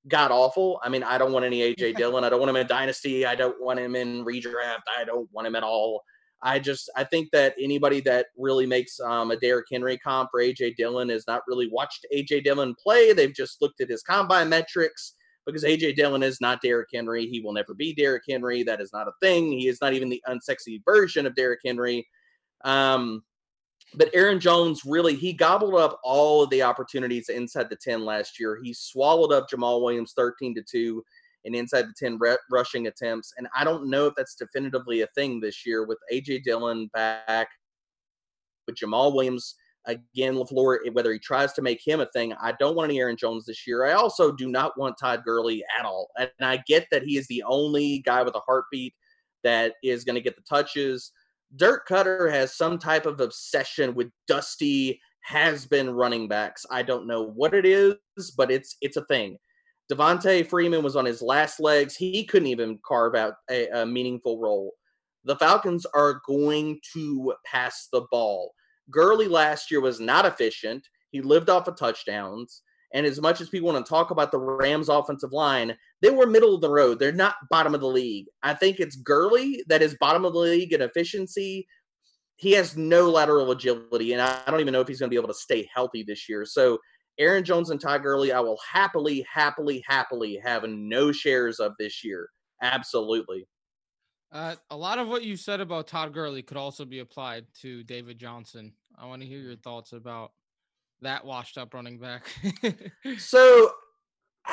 Speaker 4: god awful. I mean, I don't want any AJ Dillon. I don't want him in Dynasty. I don't want him in redraft. I don't want him at all. I just I think that anybody that really makes um, a Derrick Henry comp for AJ Dillon has not really watched AJ Dillon play. They've just looked at his combine metrics because AJ Dillon is not Derrick Henry. He will never be Derrick Henry. That is not a thing. He is not even the unsexy version of Derrick Henry. Um, but Aaron Jones really he gobbled up all of the opportunities inside the 10 last year. He swallowed up Jamaal Williams 13 to 2 and inside the 10 re- rushing attempts. And I don't know if that's definitively a thing this year with AJ Dillon back, with Jamaal Williams again, LaFleur, eh, whether he tries to make him a thing. I don't want any Aaron Jones this year. I also do not want Todd Gurley at all. And I get that he is the only guy with a heartbeat that is going to get the touches. Dirk Koetter has some type of obsession with dusty has been running backs. I don't know what it is, but it's it's a thing. Devonta Freeman was on his last legs. He couldn't even carve out a, a meaningful role. The Falcons are going to pass the ball. Gurley last year was not efficient. He lived off of touchdowns. And as much as people want to talk about the Rams offensive line, they were middle of the road. They're not bottom of the league. I think it's Gurley that is bottom of the league in efficiency. He has no lateral agility, and I don't even know if he's going to be able to stay healthy this year. So, Aaron Jones and Ty Gurley, I will happily, happily, happily have no shares of this year. Absolutely.
Speaker 1: Uh, a lot of what you said about Todd Gurley could also be applied to David Johnson. I want to hear your thoughts about that washed up running back.
Speaker 4: so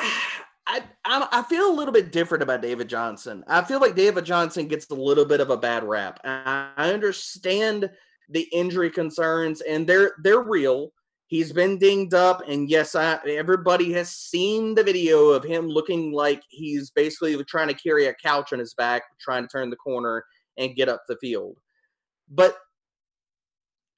Speaker 4: I, I, feel a little bit different about David Johnson. I feel like David Johnson gets a little bit of a bad rap. I, I understand the injury concerns, and they're they're real. He's been dinged up, and yes, I, everybody has seen the video of him looking like he's basically trying to carry a couch on his back, trying to turn the corner and get up the field. But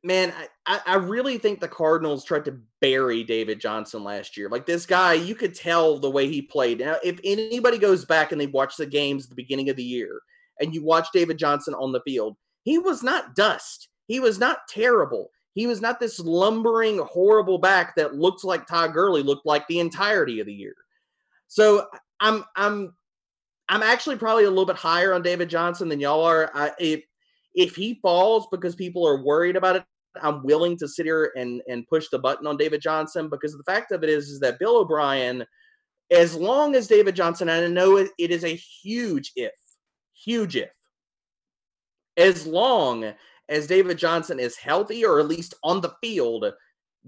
Speaker 4: man, I, I really think the Cardinals tried to bury David Johnson last year. Like this guy, you could tell the way he played. Now, if anybody goes back and they watch the games at the beginning of the year and you watch David Johnson on the field, he was not dust. He was not terrible. He was not this lumbering, horrible back that looked like Todd Gurley looked like the entirety of the year. So I'm I'm I'm actually probably a little bit higher on David Johnson than y'all are. I, if if he falls because people are worried about it, I'm willing to sit here and and push the button on David Johnson because the fact of it is is that Bill O'Brien, as long as David Johnson, and I know it, it is a huge if, huge if, as long as David Johnson is healthy or at least on the field,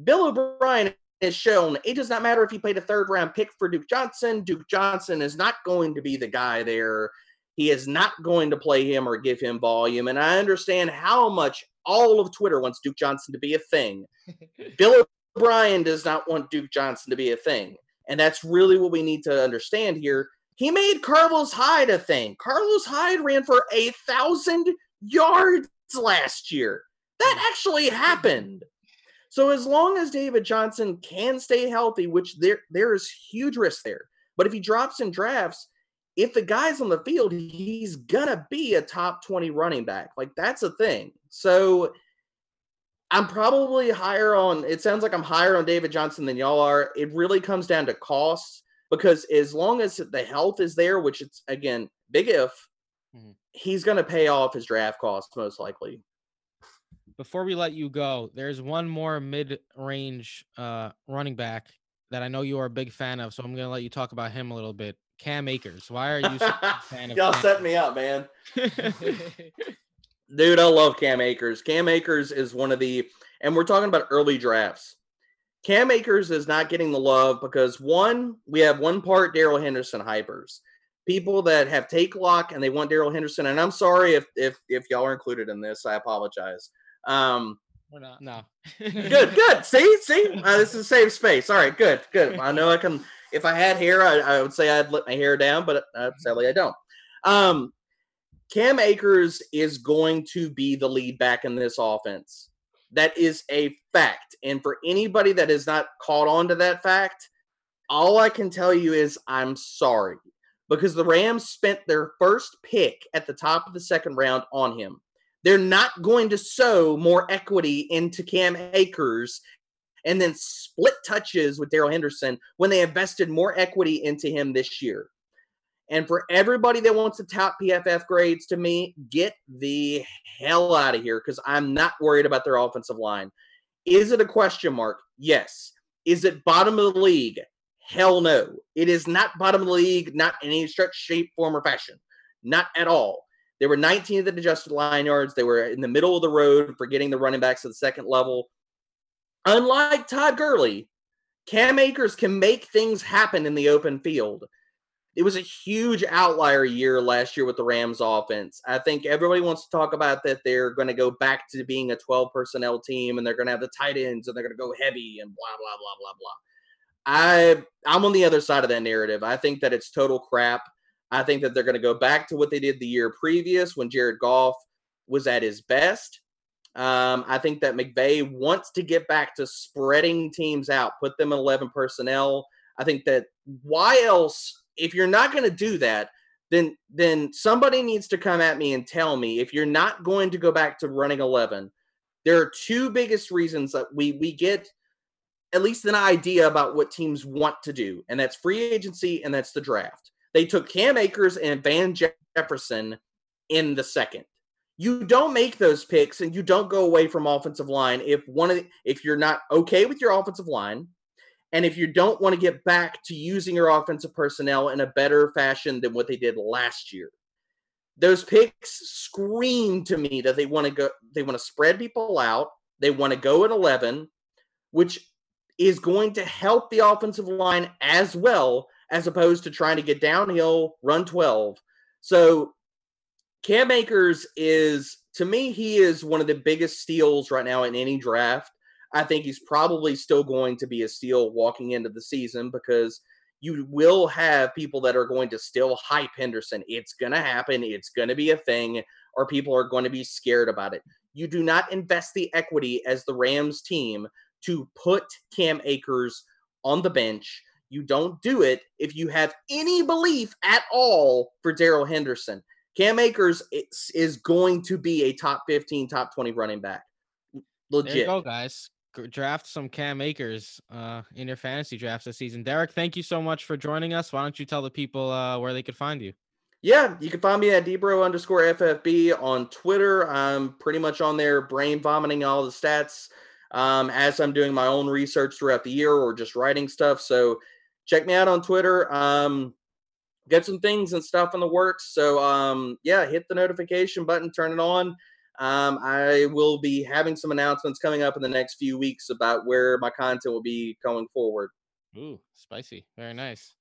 Speaker 4: Bill O'Brien has shown it does not matter if he played a third round pick for Duke Johnson. Duke Johnson is not going to be the guy there. He is not going to play him or give him volume. And I understand how much all of Twitter wants Duke Johnson to be a thing. Bill O'Brien does not want Duke Johnson to be a thing. And that's really what we need to understand here. He made Carlos Hyde a thing. Carlos Hyde ran for a thousand yards last year. That hmm. actually happened. So as long as David Johnson can stay healthy, which there there is huge risk there, but if he drops in drafts, if the guy's on the field, he's gonna be a top 20 running back. Like that's a thing. So I'm probably higher on it sounds like I'm higher on David Johnson than y'all are. It really comes down to costs because as long as the health is there, which it's again big if, mm-hmm. he's gonna pay off his draft costs most likely
Speaker 2: before we let you go, there's one more mid-range uh, running back that I know you are a big fan of, so I'm gonna let you talk about him a little bit. Cam Akers. Why are you a
Speaker 4: fan of? Y'all Cam? set me up, man. Dude, I love Cam Akers. Cam Akers is one of the, and we're talking about early drafts. Cam Akers is not getting the love because one, we have one part Darrell Henderson hypers, people that have take lock and they want Darrell Henderson. And I'm sorry if if if y'all are included in this, I apologize. Um,
Speaker 2: We're not. No.
Speaker 4: good. Good. See. See. Uh, this is a safe space. All right. Good. Good. I know I can. If I had hair, I, I would say I'd let my hair down, but uh, sadly I don't. Um, Cam Akers is going to be the lead back in this offense. That is a fact. And for anybody that is not caught on to that fact, all I can tell you is I'm sorry because the Rams spent their first pick at the top of the second round on him. They're not going to sow more equity into Cam Akers and then split touches with Darrell Henderson when they invested more equity into him this year. And for everybody that wants to tout PFF grades to me, get the hell out of here because I'm not worried about their offensive line. Is it a question mark? Yes. Is it bottom of the league? Hell no. It is not bottom of the league, not in any stretch, shape, form, or fashion. Not at all. They were 19th in adjusted line yards. They were in the middle of the road for getting the running backs to the second level. Unlike Todd Gurley, Cam Akers can make things happen in the open field. It was a huge outlier year last year with the Rams offense. I think everybody wants to talk about that they're going to go back to being a 12 personnel team and they're going to have the tight ends and they're going to go heavy and blah blah blah blah blah. I I'm on the other side of that narrative. I think that it's total crap. I think that they're going to go back to what they did the year previous when Jared Goff was at his best. Um, I think that McVay wants to get back to spreading teams out, put them in 11 personnel. I think that why else, if you're not going to do that, then then somebody needs to come at me and tell me if you're not going to go back to running 11. There are two biggest reasons that we we get at least an idea about what teams want to do, and that's free agency and that's the draft. They took Cam Akers and Van Jefferson in the second. You don't make those picks and you don't go away from offensive line if one of the, if you're not okay with your offensive line and if you don't want to get back to using your offensive personnel in a better fashion than what they did last year. Those picks scream to me that they want to go they want to spread people out. They want to go at 11, which is going to help the offensive line as well as opposed to trying to get downhill, run 12. So Cam Akers is, to me, he is one of the biggest steals right now in any draft. I think he's probably still going to be a steal walking into the season because you will have people that are going to still hype Henderson. It's going to happen. It's going to be a thing, or people are going to be scared about it. You do not invest the equity as the Rams team to put Cam Akers on the bench you don't do it if you have any belief at all for Darrell Henderson. Cam Akers is, is going to be a top 15, top 20 running back. Legit. There
Speaker 2: you go, guys. Draft some Cam Akers uh, in your fantasy drafts this season. Derek, thank you so much for joining us. Why don't you tell the people uh, where they could find you?
Speaker 4: Yeah, you can find me at Debro underscore FFB on Twitter. I'm pretty much on there, brain vomiting all the stats um, as I'm doing my own research throughout the year or just writing stuff. So check me out on Twitter. Um, get some things and stuff in the works. So um, yeah, hit the notification button, turn it on. Um, I will be having some announcements coming up in the next few weeks about where my content will be going forward.
Speaker 2: Ooh, spicy. Very nice.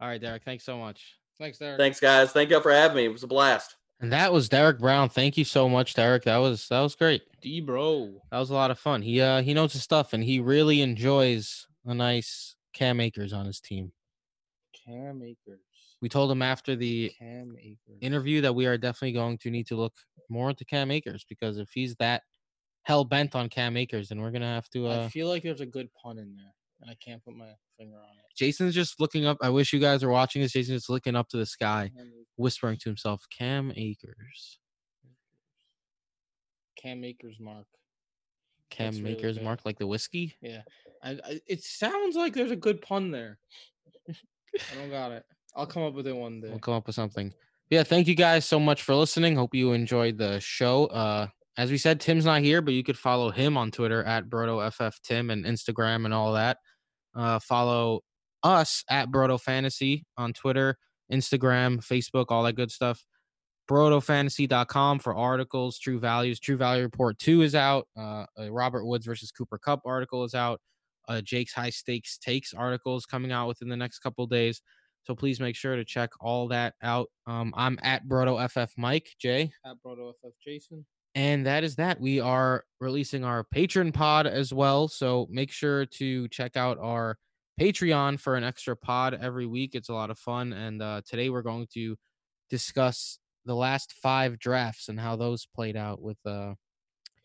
Speaker 2: All right, Derek. Thanks so much.
Speaker 1: Thanks, Derek.
Speaker 4: Thanks, guys. Thank you for having me. It was a blast.
Speaker 2: And that was Derek Brown. Thank you so much, Derek. That was that was great.
Speaker 1: D bro.
Speaker 2: That was a lot of fun. He uh he knows his stuff and he really enjoys a nice Cam Akers on his team.
Speaker 1: Cam Akers.
Speaker 2: We told him after the
Speaker 1: Cam
Speaker 2: interview that we are definitely going to need to look more into Cam Akers because if he's that hell bent on Cam Akers, then we're gonna have to. Uh,
Speaker 1: I feel like there's a good pun in there, and I can't put my finger on it.
Speaker 2: Jason's just looking up. I wish you guys were watching this. Jason's just looking up to the sky, whispering to himself, "Cam Akers,
Speaker 1: Cam Akers mark.
Speaker 2: Cam
Speaker 1: That's really
Speaker 2: Akers,
Speaker 1: good.
Speaker 2: mark like the whiskey."
Speaker 1: Yeah, I, I, it sounds like there's a good pun there. I don't got it. I'll come up with it one day.
Speaker 2: We'll come up with something. Yeah, thank you guys so much for listening. Hope you enjoyed the show. Uh, as we said, Tim's not here, but you could follow him on Twitter at BrotoFFTim and Instagram and all that. Uh, follow us at Broto Fantasy on Twitter, Instagram, Facebook, all that good stuff. BrotoFantasy.com for articles, True Values. True Value Report 2 is out. Uh, Robert Woods versus Cooper Kupp article is out. Uh, Jake's High Stakes Takes article is coming out within the next couple days. So please make sure to check all that out. Um, I'm at BrotoFF Mike, Jay.
Speaker 1: At Broto FF Jason.
Speaker 2: And that is that. We are releasing our patron pod as well. So make sure to check out our Patreon for an extra pod every week. It's a lot of fun. And uh, today we're going to discuss the last five drafts and how those played out with uh,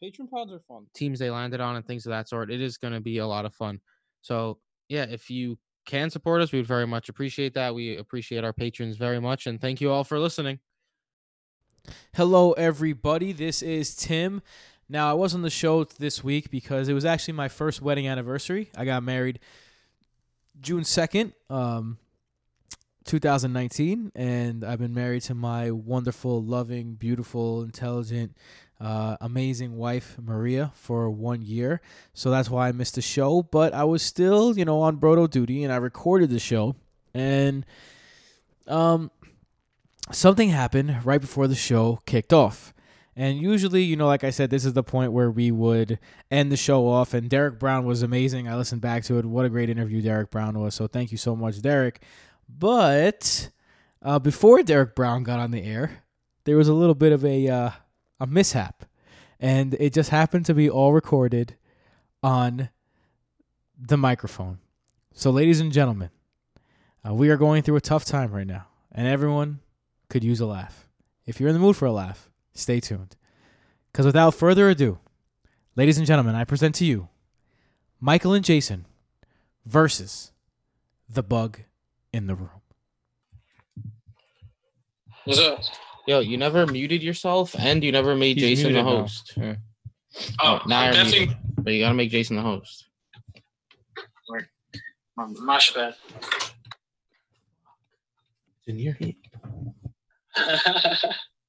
Speaker 1: Patron pods are fun.
Speaker 2: teams they landed on and things of that sort. It is going to be a lot of fun. So, yeah, if you can support us, we would very much appreciate that. We appreciate our patrons very much. And thank you all for listening.
Speaker 3: Hello, everybody. This is Tim. Now, I was on the show this week because it was actually my first wedding anniversary. I got married June 2nd, um, 2019, and I've been married to my wonderful, loving, beautiful, intelligent, uh, amazing wife, Maria, for one year. So that's why I missed the show, but I was still, you know, on Brodo duty and I recorded the show. And, um, something happened right before the show kicked off. And usually, you know, like I said, this is the point where we would end the show off. And Derek Brown was amazing. I listened back to it. What a great interview Derek Brown was. So thank you so much, Derek. But uh, before Derek Brown got on the air, there was a little bit of a uh, a mishap, and it just happened to be all recorded on the microphone. So, ladies and gentlemen, uh, we are going through a tough time right now, and everyone could use a laugh. If you're in the mood for a laugh, stay tuned. Because without further ado, ladies and gentlemen, I present to you Michael and Jason versus the bug in the room.
Speaker 5: What's up?
Speaker 2: Yo, you never muted yourself and you never made
Speaker 1: He's
Speaker 2: Jason the
Speaker 1: muted now.
Speaker 2: host.
Speaker 5: Oh,
Speaker 2: now you're
Speaker 5: definitely.
Speaker 2: muted. But you got to make Jason the host.
Speaker 5: My bad.
Speaker 2: in your head.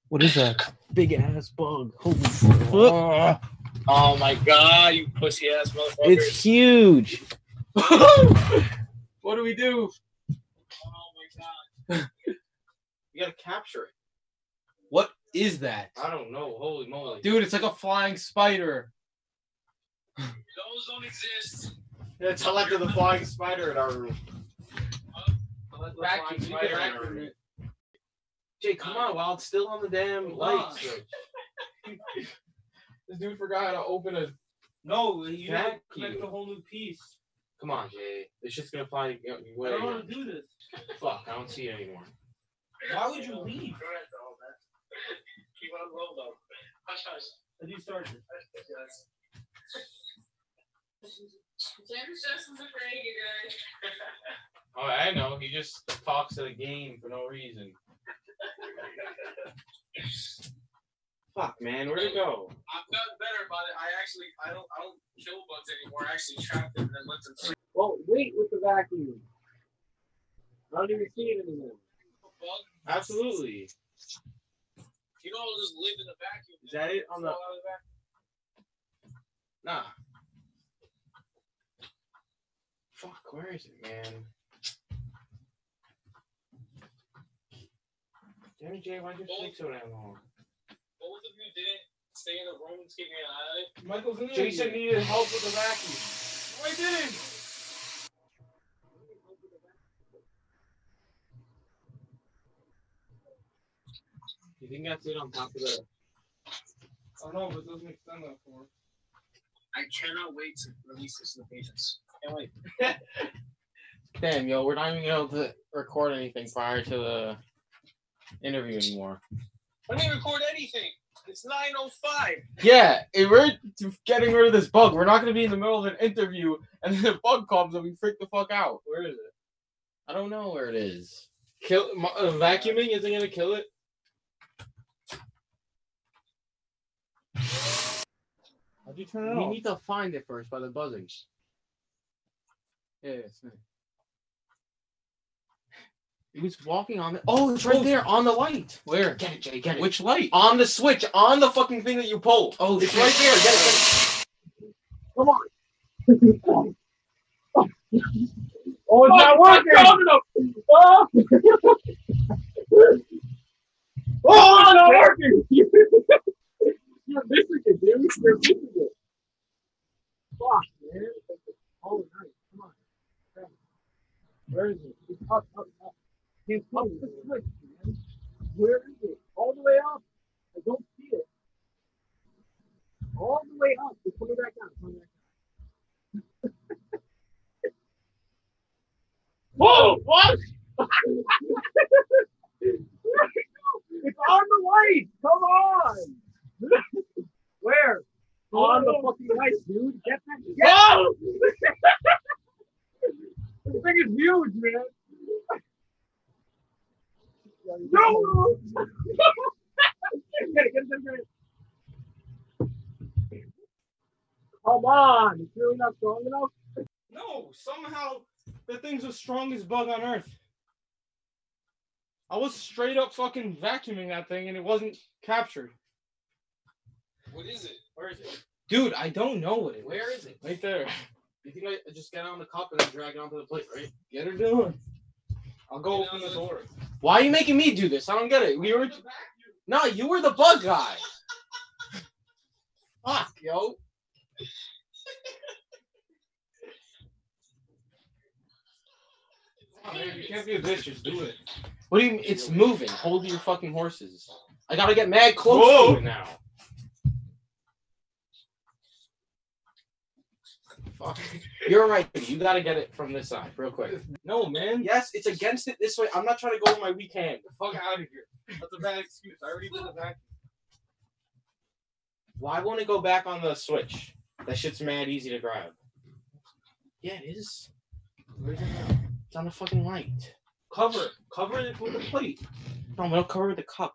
Speaker 2: What is that? Big ass bug. Holy fuck.
Speaker 5: oh my god, you pussy ass motherfuckers.
Speaker 2: It's huge.
Speaker 1: What do we do?
Speaker 5: oh my god.
Speaker 2: You gotta capture it.
Speaker 1: What is that?
Speaker 2: I don't know. Holy moly.
Speaker 1: Dude, it's like a flying spider.
Speaker 5: Those don't exist.
Speaker 2: Yeah, tell that to the flying spider in our room.
Speaker 1: Vacuum, you can vacuum it.
Speaker 2: Jay, come on, while it's still on the damn light switch.
Speaker 1: This dude forgot how to open a.
Speaker 2: No, you
Speaker 1: gotta
Speaker 2: don't
Speaker 1: connect
Speaker 2: connect
Speaker 1: a whole new piece.
Speaker 2: Come on, Jay. It's just gonna fly your
Speaker 1: I don't want to do this.
Speaker 2: Fuck, I don't see it anymore.
Speaker 1: Why would you leave?
Speaker 5: Keep on low though. Hush, hush.
Speaker 1: Have you started?
Speaker 5: Yes. James Justin's afraid you guys.
Speaker 2: Oh, I know. He just talks to the game for no reason. Fuck, man, where'd it go?
Speaker 5: I've gotten better about it. I actually, I don't, I don't kill bugs anymore. I actually trap them and then let them sleep.
Speaker 1: Well, wait with the vacuum. I don't even see it anymore.
Speaker 2: Absolutely.
Speaker 5: You don't just live in the vacuum.
Speaker 2: Is that it on the?
Speaker 5: Fall out the vacuum.
Speaker 2: Nah. Fuck, where is it, man? Damn it, Jay, why'd you take so damn long?
Speaker 5: Both of you didn't stay in the room and keep an eye on it.
Speaker 1: Michael's in
Speaker 6: Jason needed help with the vacuum.
Speaker 1: No, I didn't.
Speaker 2: You think that's it on top of the?
Speaker 1: I don't know, but it doesn't extend that far.
Speaker 5: I cannot wait to release this to the patients. Can't wait.
Speaker 2: Damn, yo, we're not even able to record anything prior to the interview anymore.
Speaker 5: I didn't record anything. It's 9.05.
Speaker 2: Yeah, if we're getting rid of this bug. We're not going to be in the middle of an interview and then the bug comes and we freak the fuck out. Where is it? I don't know where it is.
Speaker 1: Kill uh, vacuuming isn't gonna kill it.
Speaker 6: How'd you turn it
Speaker 2: We
Speaker 6: off?
Speaker 2: need to find it first by the buzzing.
Speaker 6: Yeah, it's me.
Speaker 2: He was walking on it. Oh, it's right
Speaker 6: Oh.
Speaker 2: there on the light.
Speaker 6: Where?
Speaker 2: Get it, Jay. Get it.
Speaker 6: Which light?
Speaker 2: on the switch, on the fucking thing that you pull.
Speaker 6: Oh,
Speaker 2: it's right there. Get it. Get it.
Speaker 6: Oh, it's not working. Oh, oh it's not working. You're missing dude. You're it. Fuck, man. Oh, nice. Come on. Where is it? It's up, up, up. It's up the switch, man. Where is it? All the way up. I don't see it. All the way up. It's coming back down. Coming back down. Whoa! What? it's on the light. Come on. On the oh. fucking light, dude. Get that. Get oh! this thing is huge, man. No! get it, get it, get it. Come on. It's really not strong enough.
Speaker 1: No, somehow the thing's the strongest bug on earth. I was straight up fucking vacuuming that thing and it wasn't captured.
Speaker 5: Is it?
Speaker 1: Is? Dude, I don't know what it
Speaker 2: Where is it?
Speaker 1: Right there.
Speaker 2: You think I just get on the cup and I drag it onto the plate, right?
Speaker 1: Get her doing. I'll go open the door.
Speaker 2: Why are you making me do this? I don't get it. We were no, you were the bug guy. Fuck, yo.
Speaker 1: Man, you can't be a bitch, just do it.
Speaker 2: What do you? mean? It's moving. Hold your fucking horses. I gotta get mad close
Speaker 1: Whoa.
Speaker 2: to it now. Fuck. You're right. You gotta get it from this side, real quick.
Speaker 1: No, man.
Speaker 2: Yes, it's against it this way. I'm not trying to go with my weak hand.
Speaker 1: Fuck out of here. That's a bad excuse. I already did the vacuum.
Speaker 2: Why won't it go back on the switch? That shit's mad easy to grab. Yeah, it is.
Speaker 1: Where's it?
Speaker 2: It's on the fucking light.
Speaker 1: Cover it. Cover it with the plate.
Speaker 2: No, we'll cover the cup,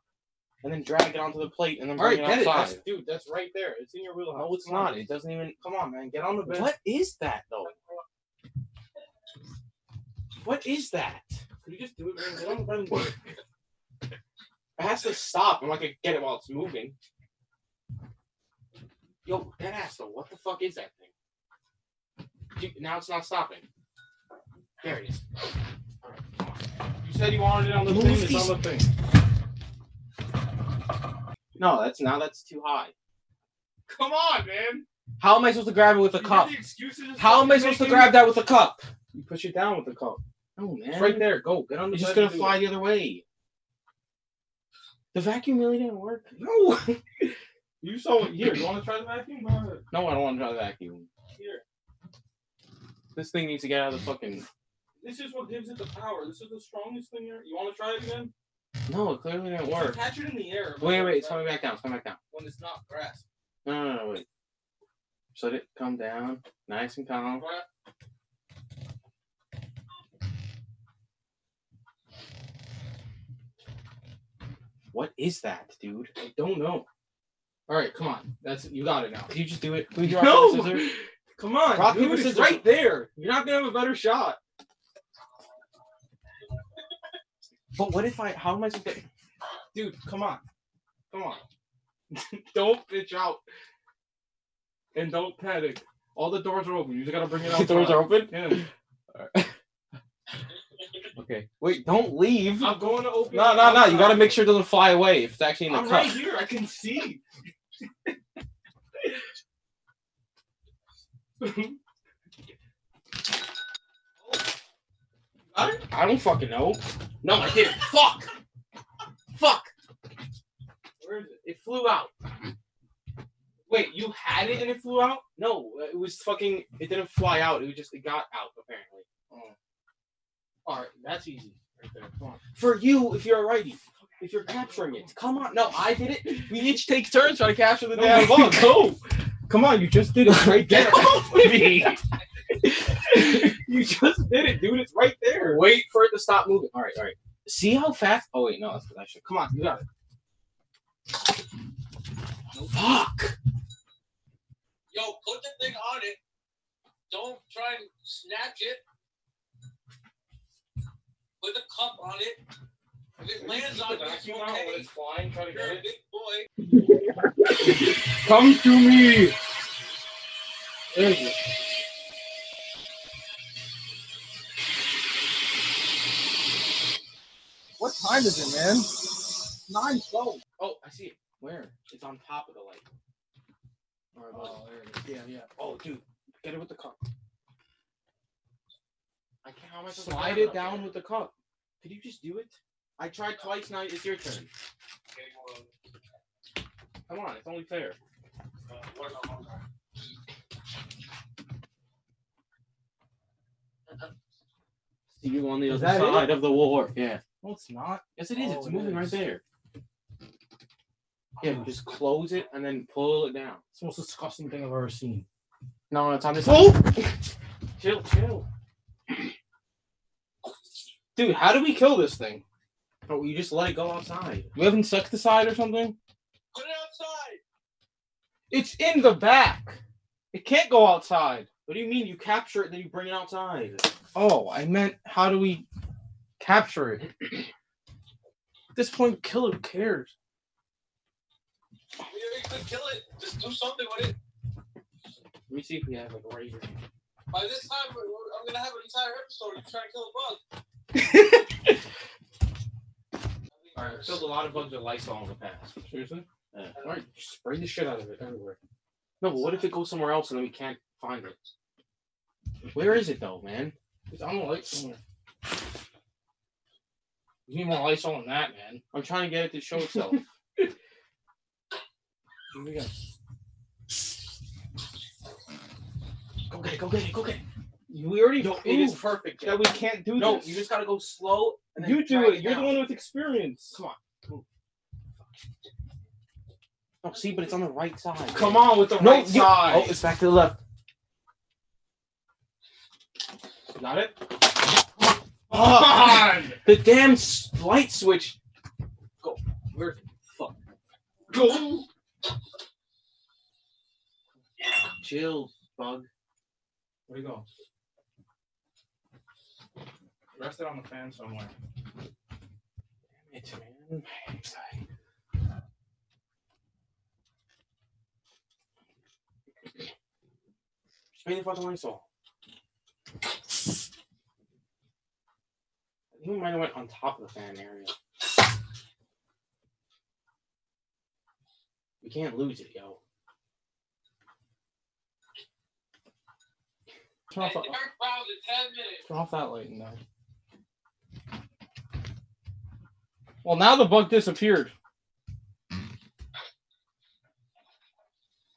Speaker 2: and then drag it onto the plate, and then
Speaker 1: All right,
Speaker 2: bring
Speaker 1: get
Speaker 2: it
Speaker 1: it. That's,
Speaker 2: outside.
Speaker 1: dude, that's right there. It's in your wheelhouse.
Speaker 2: No, it's
Speaker 1: Come on.
Speaker 2: not. It doesn't even.
Speaker 1: Come on, man. Get on the bed.
Speaker 2: What is that though? What is that?
Speaker 1: Could you just do it, man? Get on the bed and do it.
Speaker 2: It has to stop. I'm not gonna get it while it's moving. Yo, that ass though. What the fuck is that thing? Dude, now it's not stopping. There it is. All right, come on.
Speaker 1: You said you wanted it on the
Speaker 2: Move
Speaker 1: thing. It's on the thing.
Speaker 2: No, that's now that's too high.
Speaker 1: Come on, man.
Speaker 2: How am I supposed to grab it with a
Speaker 1: You get
Speaker 2: cup?
Speaker 1: the excuses
Speaker 2: How am I supposed to
Speaker 1: making-
Speaker 2: grab that with a cup?
Speaker 1: You push it down with the cup.
Speaker 2: No, man.
Speaker 1: It's right there. Go. Get on the
Speaker 2: It's just
Speaker 1: bed
Speaker 2: gonna
Speaker 1: and do
Speaker 2: fly
Speaker 1: it.
Speaker 2: the other way. The vacuum really didn't work.
Speaker 1: No. you saw it. Here, you want to try the vacuum? Go ahead.
Speaker 2: No, I don't want to try the vacuum.
Speaker 1: Here.
Speaker 2: This thing needs to get out of the fucking.
Speaker 1: This is what gives it the power. This is the strongest thing here. You want to try it again?
Speaker 2: No, it clearly didn't work.
Speaker 1: Catch it in the air.
Speaker 2: Wait, wait, it's coming back down. It's coming back down.
Speaker 1: When it's not grass.
Speaker 2: No, no, no, wait. Just let it come down, nice and calm. What is that, dude?
Speaker 1: I don't know. All right, come on. That's you got it now.
Speaker 2: Can you just do it? Can we rock,
Speaker 1: No!
Speaker 2: scissors?
Speaker 1: Come on,
Speaker 2: Rock,
Speaker 1: dude.
Speaker 2: paper, scissors.
Speaker 1: right there. You're not gonna have a better shot.
Speaker 2: But what if I? How am I supposed?
Speaker 1: Dude, come on, come on. don't bitch out, and don't panic. All the doors are open. You just gotta bring it out.
Speaker 2: the doors are open.
Speaker 1: Yeah.
Speaker 2: Okay. Wait, don't leave.
Speaker 1: I'm going to open.
Speaker 2: No, no, no. You gotta make sure it doesn't fly away. If it's actually in the
Speaker 1: I'm
Speaker 2: cup.
Speaker 1: right here. I can see.
Speaker 2: I don't fucking know. No, I didn't. Fuck. Fuck. Where is it? It flew out. Wait, you had it and it flew out? No, it was fucking. It didn't fly out. It was just it got out apparently. Oh.
Speaker 1: All right, that's easy. Right there. Come on.
Speaker 2: For you, if you're a righty, if you're capturing it, come on. No, I did it. We each take turns trying to capture the damn bug.
Speaker 1: Go. Come on, you just did it right
Speaker 2: Get
Speaker 1: there.
Speaker 2: off of me. you just did it, dude. It's right there. Wait for it to stop moving. All right, all right. See how fast? Oh wait, no, that's because I should.
Speaker 1: Come on, you got it.
Speaker 2: Fuck.
Speaker 5: Yo, put the thing on it. Don't try and snatch it. Put the cup on it. If it lands on you, it's okay.
Speaker 2: flying. Try to
Speaker 5: You're a big boy.
Speaker 1: Come to me. There you What time is it, man? Nine twelve.
Speaker 2: Oh, I see it. Where? It's on top of the light. All right, bud.
Speaker 1: Oh, there it is. Yeah, yeah.
Speaker 2: Oh, dude, get it with the cup. I can't. How am I supposed to
Speaker 1: Slide
Speaker 2: have
Speaker 1: it
Speaker 2: up
Speaker 1: down
Speaker 2: there?
Speaker 1: with the cup.
Speaker 2: Could you just do it? I tried twice. Now it's your turn.
Speaker 5: Okay, hold on.
Speaker 2: Come on, it's only fair.
Speaker 5: Uh, what about-
Speaker 2: See you on the
Speaker 1: Is
Speaker 2: other
Speaker 1: that it?
Speaker 2: side of the war. Yeah.
Speaker 1: No, it's not.
Speaker 2: Yes, it is.
Speaker 1: Oh,
Speaker 2: it's
Speaker 1: it
Speaker 2: moving right there. Yeah, just close it and then pull it down.
Speaker 1: It's the most disgusting thing I've ever seen.
Speaker 2: No, it's on this.
Speaker 1: Oh!
Speaker 2: Chill, chill.
Speaker 1: Dude, how do we kill this thing?
Speaker 2: Oh, you just let it go outside.
Speaker 1: We have insecticide or something?
Speaker 5: Put it outside.
Speaker 1: It's in the back. It can't go outside.
Speaker 2: What do you mean? You capture it, then you bring it outside.
Speaker 1: Oh, I meant how do we capture it? At this point, kill it. Who cares?
Speaker 5: You could kill it. Just do something with it.
Speaker 2: Let me see if we have like a razor.
Speaker 5: By this time, we're- we're- I'm gonna have an entire episode. You trying to kill a bug.
Speaker 2: All right, I've killed a lot of bugs with Lysol in the past.
Speaker 1: Seriously?
Speaker 2: Yeah.
Speaker 1: All right, spray the shit out of it everywhere.
Speaker 2: No, but what if it goes somewhere else and then we can't find it? Where is it though, man?
Speaker 1: It's on the light somewhere. You need more Lysol than that, man.
Speaker 2: I'm trying to get it to show itself.
Speaker 1: Here we go.
Speaker 2: go get it, go get it, go get it.
Speaker 1: We already
Speaker 2: No, it is perfect.
Speaker 1: that we can't do this.
Speaker 2: No,
Speaker 1: this.
Speaker 2: you just gotta go slow. And
Speaker 1: you do
Speaker 2: drag
Speaker 1: it. You're the one with experience.
Speaker 2: Come on. Move. No, see, but it's on the right side.
Speaker 1: Come on with the
Speaker 2: No,
Speaker 1: right
Speaker 2: you-
Speaker 1: side.
Speaker 2: Oh, it's back to the left.
Speaker 1: got it. On.
Speaker 2: The damn s- light switch. Go. Where it? Fuck.
Speaker 1: Go.
Speaker 2: Chill, bug.
Speaker 1: Where'd it go? Rest it on the fan somewhere.
Speaker 2: Damn it, man. Spray the fucking Lysol. I we might have went on top of the fan area. We can't lose it, yo.
Speaker 1: Turn off, that,
Speaker 5: Dark 10 minutes.
Speaker 1: turn off that light in there. Well, now the bug disappeared.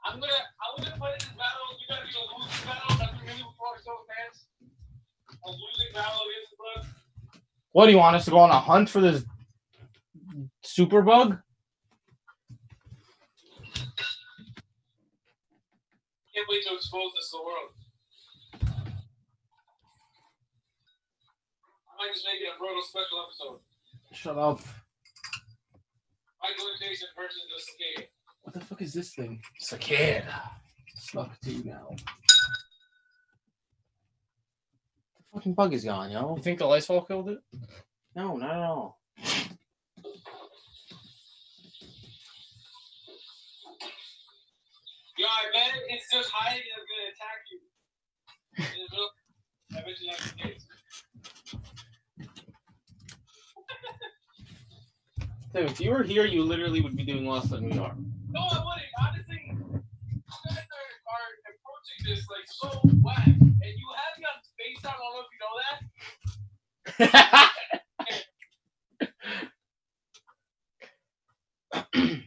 Speaker 5: I'm gonna, I'm gonna in this battle. You gotta be a losing battle. That's really before show fans. A losing battle against the bug.
Speaker 1: What do you want us to go on a hunt for this super bug?
Speaker 5: Can't wait to expose this to the world. I might just make it a brutal special episode.
Speaker 1: Shut up.
Speaker 5: Michael Jason versus the cicada.
Speaker 1: What the fuck is this thing? Cicada. Suck to you now.
Speaker 2: The fucking bug is gone, yo.
Speaker 1: You think the Lysol killed it?
Speaker 2: No, not at all.
Speaker 5: Yo, I bet it's just hiding and it's gonna attack you. In the middle- I bet you that's the case.
Speaker 2: Dude, if you were here, you literally would be doing less than we are.
Speaker 5: No, I wouldn't. Honestly, you guys are, are approaching this like so whack, and you have me on FaceTime. I don't know if you know that.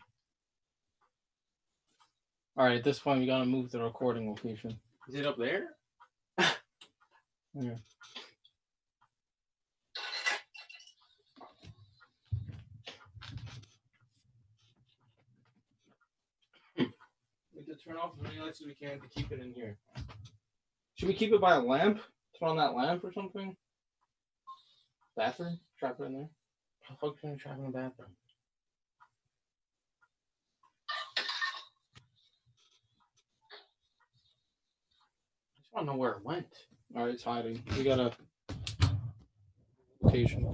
Speaker 2: All right, at this point, we gotta move the recording location.
Speaker 1: Is it up there?
Speaker 2: yeah.
Speaker 1: Turn off as many lights as we can to keep it in here. Should we keep it by a lamp? Turn on that lamp or something? Bathroom? Trap it in there.
Speaker 2: How the fuck can you trap in the bathroom?
Speaker 1: I just want to know where it went. All right, it's hiding. We got a location.